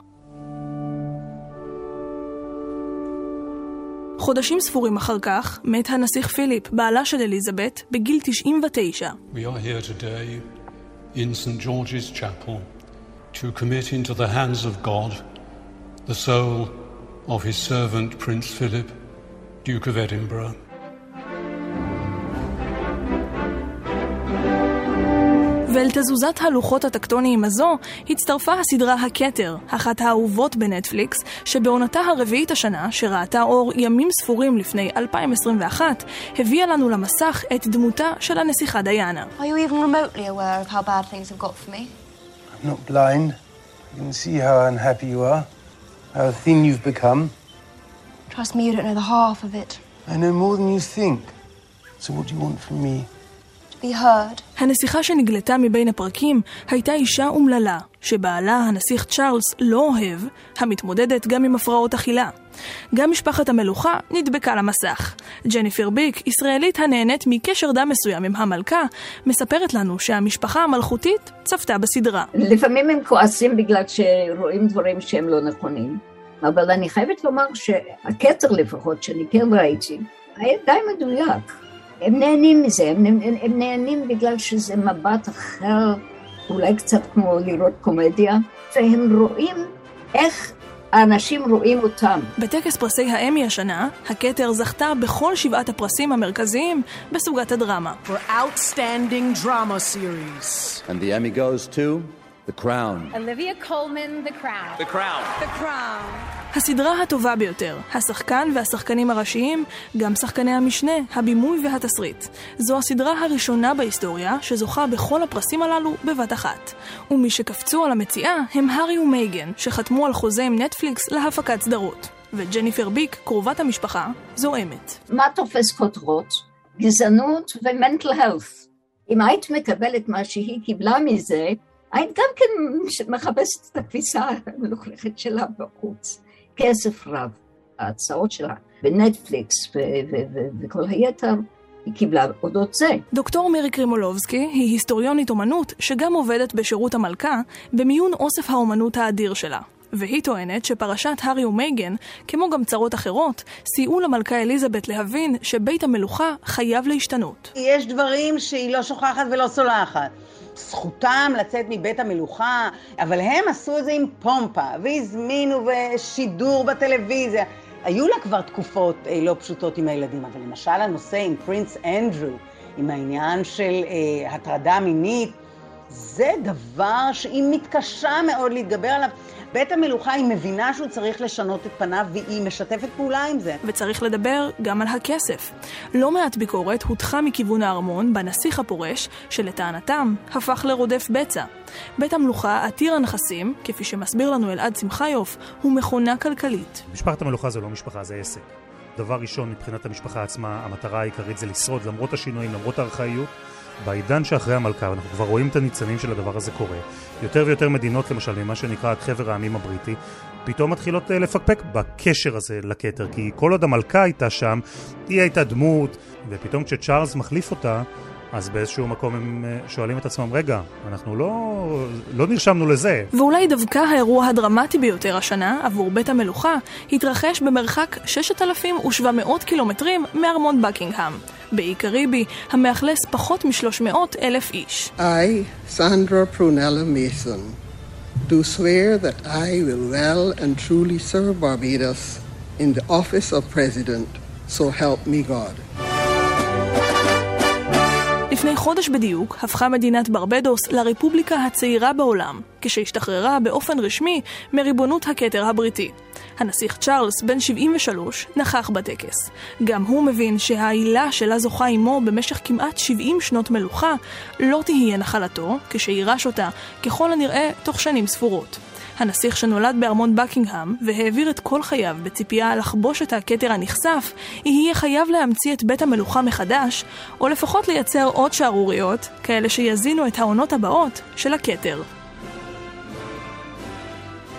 חודשים ספורים אחר כך מת הנסיך פיליפ, בעלה של אליזבת, בגיל 99. We are here today in St. George's Chapel. To commit into the hands of God the soul of his servant Prince Philip, Duke of Edinburgh. ואל תזוזת הלוחות הטקטוניים הזו הצטרפה הסדרה הכתר, אחת האהובות בנטפליקס, שבעונתה הרביעית השנה, שראתה אור ימים ספורים לפני 2021, הביאה לנו למסך את דמותה של הנסיכה דיאנה. Are you even remotely aware of how bad things have got for me? Not blind. I can see how unhappy you are, how thin you've become. Trust me, you don't know the half of it. I know more than you think. So what do you want from me? To be heard. הנסיכה שנגלתה מבין הפרקים הייתה אישה אומללה, שבעלה, הנסיך צ'ארלס, לא אוהב, המתמודדת גם עם הפרעות אכילה. גם משפחת המלוכה נדבקה למסך. ג'ניפר ביק, ישראלית הנהנית מקשר דם מסוים עם המלכה, מספרת לנו שהמשפחה המלכותית צפתה בסדרה. לפעמים הם כועסים בגלל שרואים דברים שהם לא נכונים, אבל אני חייבת לומר שהכתר לפחות, שאני כן ראיתי, היה די מדויק. הם נהנים מזה, הם, הם, הם נהנים בגלל שזה מבט אחר, אולי קצת כמו לראות קומדיה, והם רואים איך האנשים רואים אותם. בטקס פרסי האמי השנה, הכתר זכתה בכל שבעת הפרסים המרכזיים בסוגת הדרמה. For outstanding drama series. And the Emmy goes to The Crown. Olivia Colman, The Crown. The Crown. The Crown. הסדרה הטובה ביותר, השחקן והשחקנים הראשיים, גם שחקני המשנה, הבימוי והתסריט. זו הסדרה הראשונה בהיסטוריה שזוכה בכל הפרסים הללו בבת אחת. ומי שקפצו על המציאה הם הארי ומייגן, שחתמו על חוזה עם נטפליקס להפקת סדרות. וג'ניפר ביק, קרובת המשפחה, זועמת. מה תופס כותרות? גזענות ומנטל הלף. אם היית מקבלת מה שהיא קיבלה מזה, היית גם כן מחפשת את התפיסה המלוכלכת שלה בחוץ. כסף רב. ההצעות שלה בנטפליקס וכל היתר, היא קיבלה אודות זה. דוקטור מירי קרימולובסקי היא היסטוריונית אומנות שגם עובדת בשירות המלכה במיון אוסף האומנות האדיר שלה. והיא טוענת שפרשת הארי ומייגן, כמו גם צרות אחרות, סייעו למלכה אליזבת להבין שבית המלוכה חייב להשתנות. יש דברים שהיא לא שוכחת ולא סולחת. זכותם לצאת מבית המלוכה, אבל הם עשו את זה עם פומפה, והזמינו שידור בטלוויזיה. היו לה כבר תקופות אה, לא פשוטות עם הילדים, אבל למשל הנושא עם פרינס אנדרו, עם העניין של אה, הטרדה מינית, זה דבר שהיא מתקשה מאוד להתגבר עליו. בית המלוכה היא מבינה שהוא צריך לשנות את פניו והיא משתפת פעולה עם זה. וצריך לדבר גם על הכסף. לא מעט ביקורת הודחה מכיוון הארמון בנסיך הפורש, שלטענתם הפך לרודף בצע. בית המלוכה עתיר הנכסים, כפי שמסביר לנו אלעד שמחיוף, הוא מכונה כלכלית. משפחת המלוכה זה לא משפחה, זה עסק. דבר ראשון, מבחינת המשפחה עצמה, המטרה העיקרית זה לשרוד למרות השינויים, למרות הארכאיות. בעידן שאחרי המלכה, ואנחנו כבר רואים את הניצנים של הדבר הזה קורה, יותר ויותר מדינות, למשל, ממה שנקרא חבר העמים הבריטי, פתאום מתחילות אה, לפקפק בקשר הזה לכתר, כי כל עוד המלכה הייתה שם, היא הייתה דמות, ופתאום כשצ'ארלס מחליף אותה, אז באיזשהו מקום הם אה, שואלים את עצמם, רגע, אנחנו לא, לא נרשמנו לזה. ואולי דווקא האירוע הדרמטי ביותר השנה, עבור בית המלוכה, התרחש במרחק 6,700 קילומטרים מארמון בקינגהם. באי קריבי, המאכלס פחות מ-300 אלף איש. I, Sandra Prunella Mason, do swear that I will well and truly serve Barbados in the office of President, so help me God. לפני חודש בדיוק הפכה מדינת ברבדוס לרפובליקה הצעירה בעולם, כשהשתחררה באופן רשמי מריבונות הכתר הבריטי. הנסיך צ'ארלס, בן 73, נכח בטקס. גם הוא מבין שהעילה שלה זוכה עמו במשך כמעט 70 שנות מלוכה לא תהיה נחלתו, כשיירש אותה, ככל הנראה, תוך שנים ספורות. הנסיך שנולד בארמון בקינגהם והעביר את כל חייו בציפייה לחבוש את הכתר הנכסף, יהיה חייב להמציא את בית המלוכה מחדש, או לפחות לייצר עוד שערוריות, כאלה שיזינו את העונות הבאות של הכתר.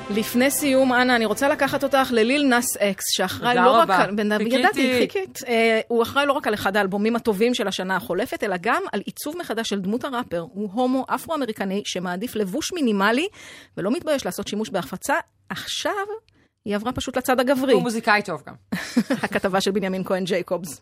לפני סיום, אנה, אני רוצה לקחת אותך לליל נאס אקס, שאחראי לא רבה. רק על... חיכיתי. ידעתי, חיכית. אה, הוא אחראי לא רק על אחד האלבומים הטובים של השנה החולפת, אלא גם על עיצוב מחדש של דמות הראפר. הוא הומו אפרו-אמריקני שמעדיף לבוש מינימלי, ולא מתבייש לעשות שימוש בהחפצה. עכשיו היא עברה פשוט לצד הגברי. הוא מוזיקאי טוב גם. הכתבה של בנימין כהן ג'ייקובס.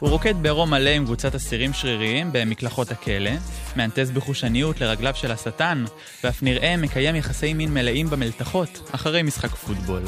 הוא רוקד בעירום מלא עם קבוצת אסירים שריריים במקלחות הכלא, מהנטס בחושניות לרגליו של השטן, ואף נראה מקיים יחסי מין מלאים במלתחות, אחרי משחק פוטבול.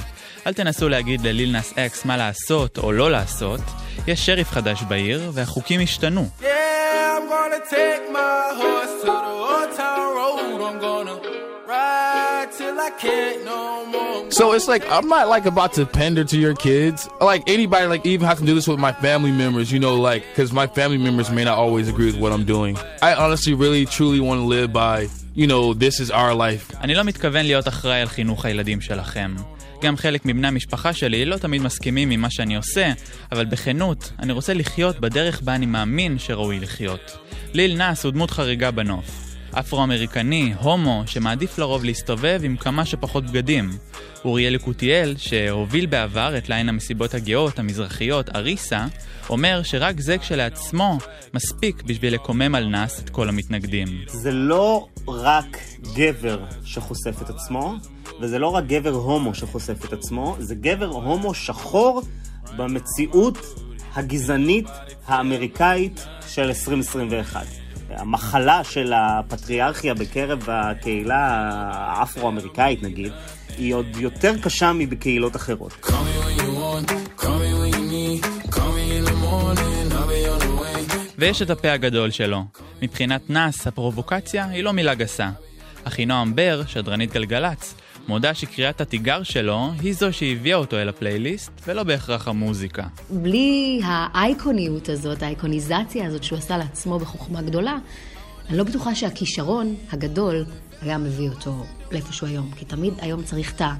אל תנסו להגיד לליל נאס אקס מה לעשות או לא לעשות, יש שריף חדש בעיר, והחוקים השתנו. Yeah, I'm gonna take my horse to the old town road, I'm gonna ride till I can't no more. So it's like I'm not like about to pander to your kids. Like anybody, like even have to do this with my family members, you know, like because my family members may not always agree with what I'm doing. I honestly, really, truly want to live by, you know, this is our life. אני לא מתכוון להיות אחראי על חינוך הילדים שלכם. גם חלק מבני המשפחה שלי לא תמיד מסכימים עם מה שאני עושה, אבל בכנות, אני רוצה לחיות בדרך בה אני מאמין שראוי לחיות. ליל נאס הוא דמות חריגה בנוף. אפרו-אמריקני, הומו, שמעדיף לרוב להסתובב עם כמה שפחות בגדים. אוריאל יקותיאל, שהוביל בעבר את ליין המסיבות הגאות, המזרחיות, אריסה, אומר שרק זה כשלעצמו מספיק בשביל לקומם על נאס את כל המתנגדים. זה לא רק גבר שחושף את עצמו, וזה לא רק גבר הומו שחושף את עצמו, זה גבר הומו שחור במציאות הגזענית האמריקאית של 2021. המחלה של הפטריארכיה בקרב הקהילה האפרו-אמריקאית נגיד, היא עוד יותר קשה מבקהילות אחרות. Call me when you want, call me when you need, call me in the morning, I'll be on the ויש את הפה הגדול שלו. מבחינת נאס, הפרובוקציה היא לא מילה גסה. אחינועם בר, שדרנית גלגלצ, מודה שקריאת התיגר שלו היא זו שהביאה אותו אל הפלייליסט, ולא בהכרח המוזיקה. בלי האייקוניות הזאת, האייקוניזציה הזאת שהוא עשה לעצמו בחוכמה גדולה, אני לא בטוחה שהכישרון הגדול היה מביא אותו לאיפשהו היום. כי תמיד היום צריך את ה...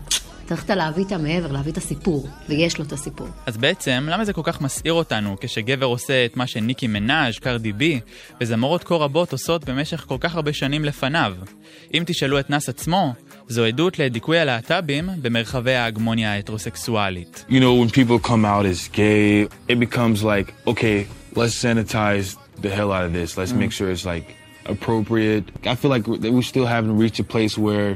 צריך את להביא את המעבר, להביא את הסיפור, ויש לו את הסיפור. אז בעצם, למה זה כל כך מסעיר אותנו כשגבר עושה את מה שניקי מנאז', קרדי בי, וזמורות כה רבות עושות במשך כל כך הרבה שנים לפניו? אם תשאלו את נאס עצמו, זו עדות לדיכוי הלהט"בים במרחבי ההגמוניה ההטרוסקסואלית. You know, when people come out as gay, it becomes like, okay, let's sanitize the hell out of this. Let's make sure it's like appropriate. I feel like we still haven't reached a place where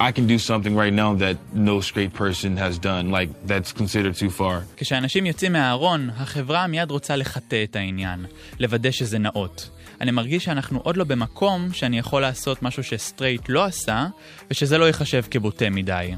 I can do something right now that no straight person has done, like that's considered too far. כשאנשים יוצאים מהארון, החברה מיד רוצה לחטא את העניין, לוודא שזה נאות. אני מרגיש שאנחנו עוד לא במקום שאני יכול לעשות משהו שסטרייט לא עשה, ושזה לא ייחשב כבוטה מדי.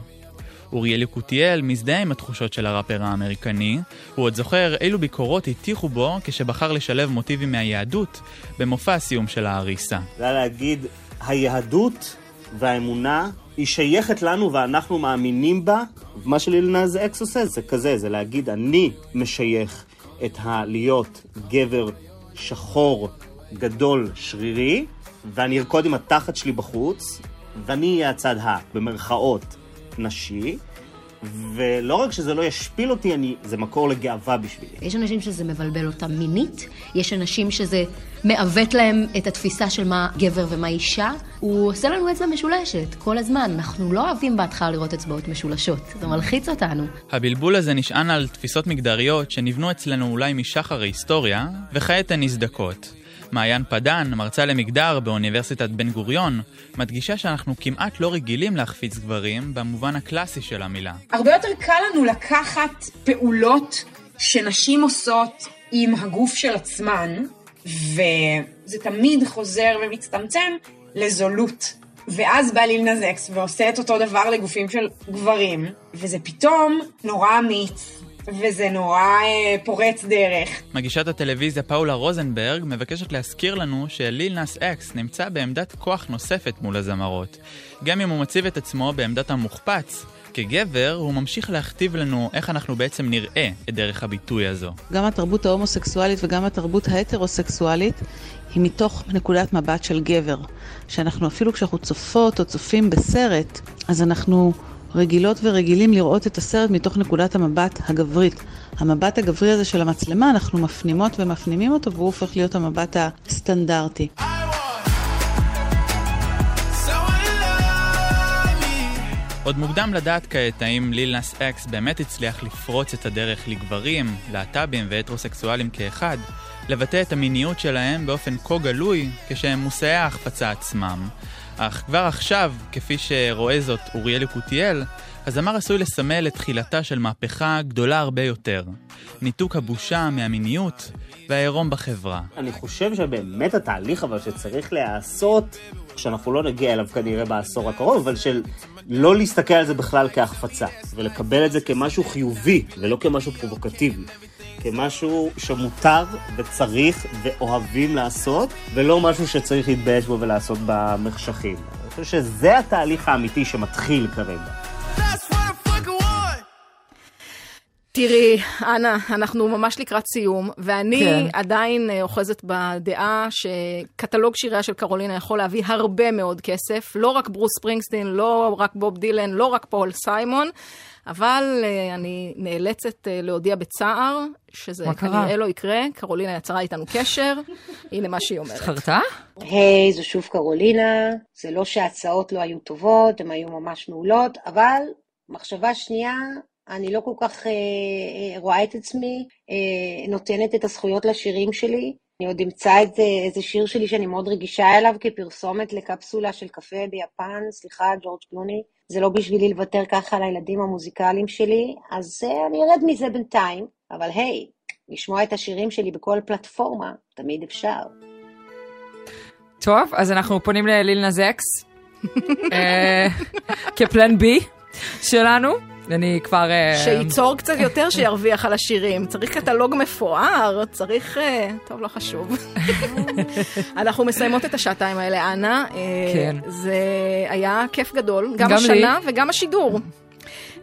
אוריאל יקותיאל מזדהה עם התחושות של הראפר האמריקני, הוא עוד זוכר אילו ביקורות הטיחו בו כשבחר לשלב מוטיבים מהיהדות במופע הסיום של האריסה. זה היה להגיד, היהדות והאמונה היא שייכת לנו ואנחנו מאמינים בה. מה ש-Lil Nas X עושה זה כזה, זה להגיד, אני משייך את הלהיות גבר שחור, גדול, שרירי, ואני ארקוד עם התחת שלי בחוץ, ואני אהיה הצד ה, במרכאות, נשי. ולא רק שזה לא ישפיל אותי, אני, זה מקור לגאווה בשבילי. יש אנשים שזה מבלבל אותם מינית, יש אנשים שזה מעוות להם את התפיסה של מה גבר ומה אישה. הוא עושה לנו אצבע משולשת כל הזמן. אנחנו לא אוהבים בהתחלה לראות אצבעות משולשות, זה מלחיץ אותנו. הבלבול הזה נשען על תפיסות מגדריות שנבנו אצלנו אולי משחר ההיסטוריה, וכעת הן נזדקות. מעיין פדן, מרצה למגדר באוניברסיטת בן גוריון, מדגישה שאנחנו כמעט לא רגילים להחפיץ גברים במובן הקלאסי של המילה. הרבה יותר קל לנו לקחת פעולות שנשים עושות עם הגוף של עצמן, וזה תמיד חוזר ומצטמצם לזולות. ואז בא ליל נזקס ועושה את אותו דבר לגופים של גברים, וזה פתאום נורא אמיץ, וזה נורא אה, פורץ דרך. מגישת הטלוויזיה פאולה רוזנברג מבקשת להזכיר לנו שליל נאס אקס נמצא בעמדת כוח נוספת מול הזמרות. גם אם הוא מציב את עצמו בעמדת המוחפץ, כגבר הוא ממשיך להכתיב לנו איך אנחנו בעצם נראה את דרך הביטוי הזו. גם התרבות ההומוסקסואלית וגם התרבות ההטרוסקסואלית היא מתוך נקודת מבט של גבר. שאנחנו אפילו כשאנחנו צופות או צופים בסרט, אז אנחנו רגילות ורגילים לראות את הסרט מתוך נקודת המבט הגברית. המבט הגברי הזה של המצלמה, אנחנו מפנימות ומפנימים אותו והוא הופך להיות המבט הסטנדרטי. עוד מוקדם לדעת כעת האם ליל נאס אקס באמת הצליח לפרוץ את הדרך לגברים, להט"בים והטרוסקסואלים כאחד, לבטא את המיניות שלהם באופן כה גלוי כשהם מושאי ההחפצה עצמם. אך כבר עכשיו, כפי שרואה זאת אוריאל יקותיאל, הזמר עשוי לסמל את תחילתה של מהפכה גדולה הרבה יותר. ניתוק הבושה מהמיניות והעירום בחברה. אני חושב שבאמת התהליך אבל שצריך להיעשות, שאנחנו לא נגיע אליו כנראה בעשור הקרוב, אבל של לא להסתכל על זה בכלל כהחפצה, ולקבל את זה כמשהו חיובי ולא כמשהו פרובוקטיבי. כמשהו שמותר וצריך ואוהבים לעשות, ולא משהו שצריך להתבייש בו ולעשות במחשכים. אני חושב שזה התהליך האמיתי שמתחיל כרגע. תראי, אנה, אנחנו ממש לקראת סיום, ואני כן. עדיין אה, אוחזת בדעה שקטלוג שיריה של קרולינה יכול להביא הרבה מאוד כסף, לא רק ברוס ספרינגסטין, לא רק בוב דילן, לא רק פול סיימון, אבל אה, אני נאלצת אה, להודיע בצער שזה? כנראה לא יקרה. קרולינה יצרה איתנו קשר, הנה מה שהיא אומרת. התחרתה? היי, זו שוב קרולינה. זה לא שההצעות לא היו טובות, הן היו ממש מעולות, אבל מחשבה שנייה, אני לא כל כך אה, אה, רואה את עצמי אה, נותנת את הזכויות לשירים שלי. אני עוד אמצא איזה, איזה שיר שלי שאני מאוד רגישה אליו כפרסומת לקפסולה של קפה ביפן, סליחה, ג'ורג' קלוני. זה לא בשבילי לוותר ככה על הילדים המוזיקליים שלי, אז אה, אני ארד מזה בינתיים. אבל היי, לשמוע את השירים שלי בכל פלטפורמה, תמיד אפשר. טוב, אז אנחנו פונים לליל נזקס, אה, כפלן בי שלנו. אני כבר... אה, שייצור קצת יותר שירוויח על השירים. צריך קטלוג מפואר, צריך... אה, טוב, לא חשוב. אנחנו מסיימות את השעתיים האלה, אנה. אה, כן. זה היה כיף גדול, גם גם לי. השנה וגם השידור.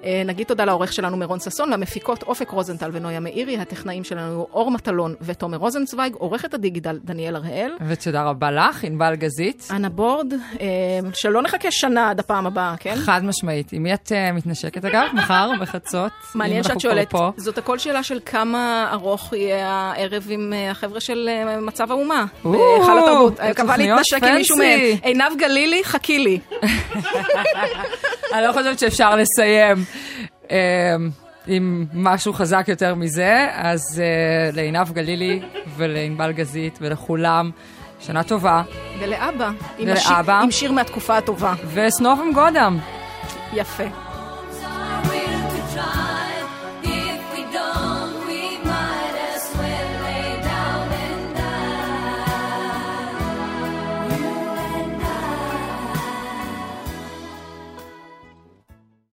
אה, נגיד תודה לעורך שלנו מירון ששון, למפיקות אופק רוזנטל ונויה מאירי, הטכנאים שלנו אור מטלון ותומר רוזנצוויג, עורכת הדיגיטל דניאל הראל. ותודה רבה לך, ענבל גזית. אנה בורד, אה, שלא נחכה שנה עד הפעם הבאה, כן? חד משמעית. עם מי את אה, מתנשקת אגב? מחר בחצות? מעניין שאת שואלת, פה. זאת הכל שאלה של כמה ארוך יהיה הערב עם החבר'ה של מצב האומה. או, בהיכל התרבות. זה מקווה תוכניות להתנשק עם מישהו מהם. פנסי. עינב גלילי, חכי לי. אני לא חושבת שאפשר לסיים עם משהו חזק יותר מזה, אז אה, לעינב גלילי ולענבל גזית ולכולם, שנה טובה. ולאבא. עם ולאבא. השיר- עם שיר מהתקופה הטובה. וסנובם גודם. יפה.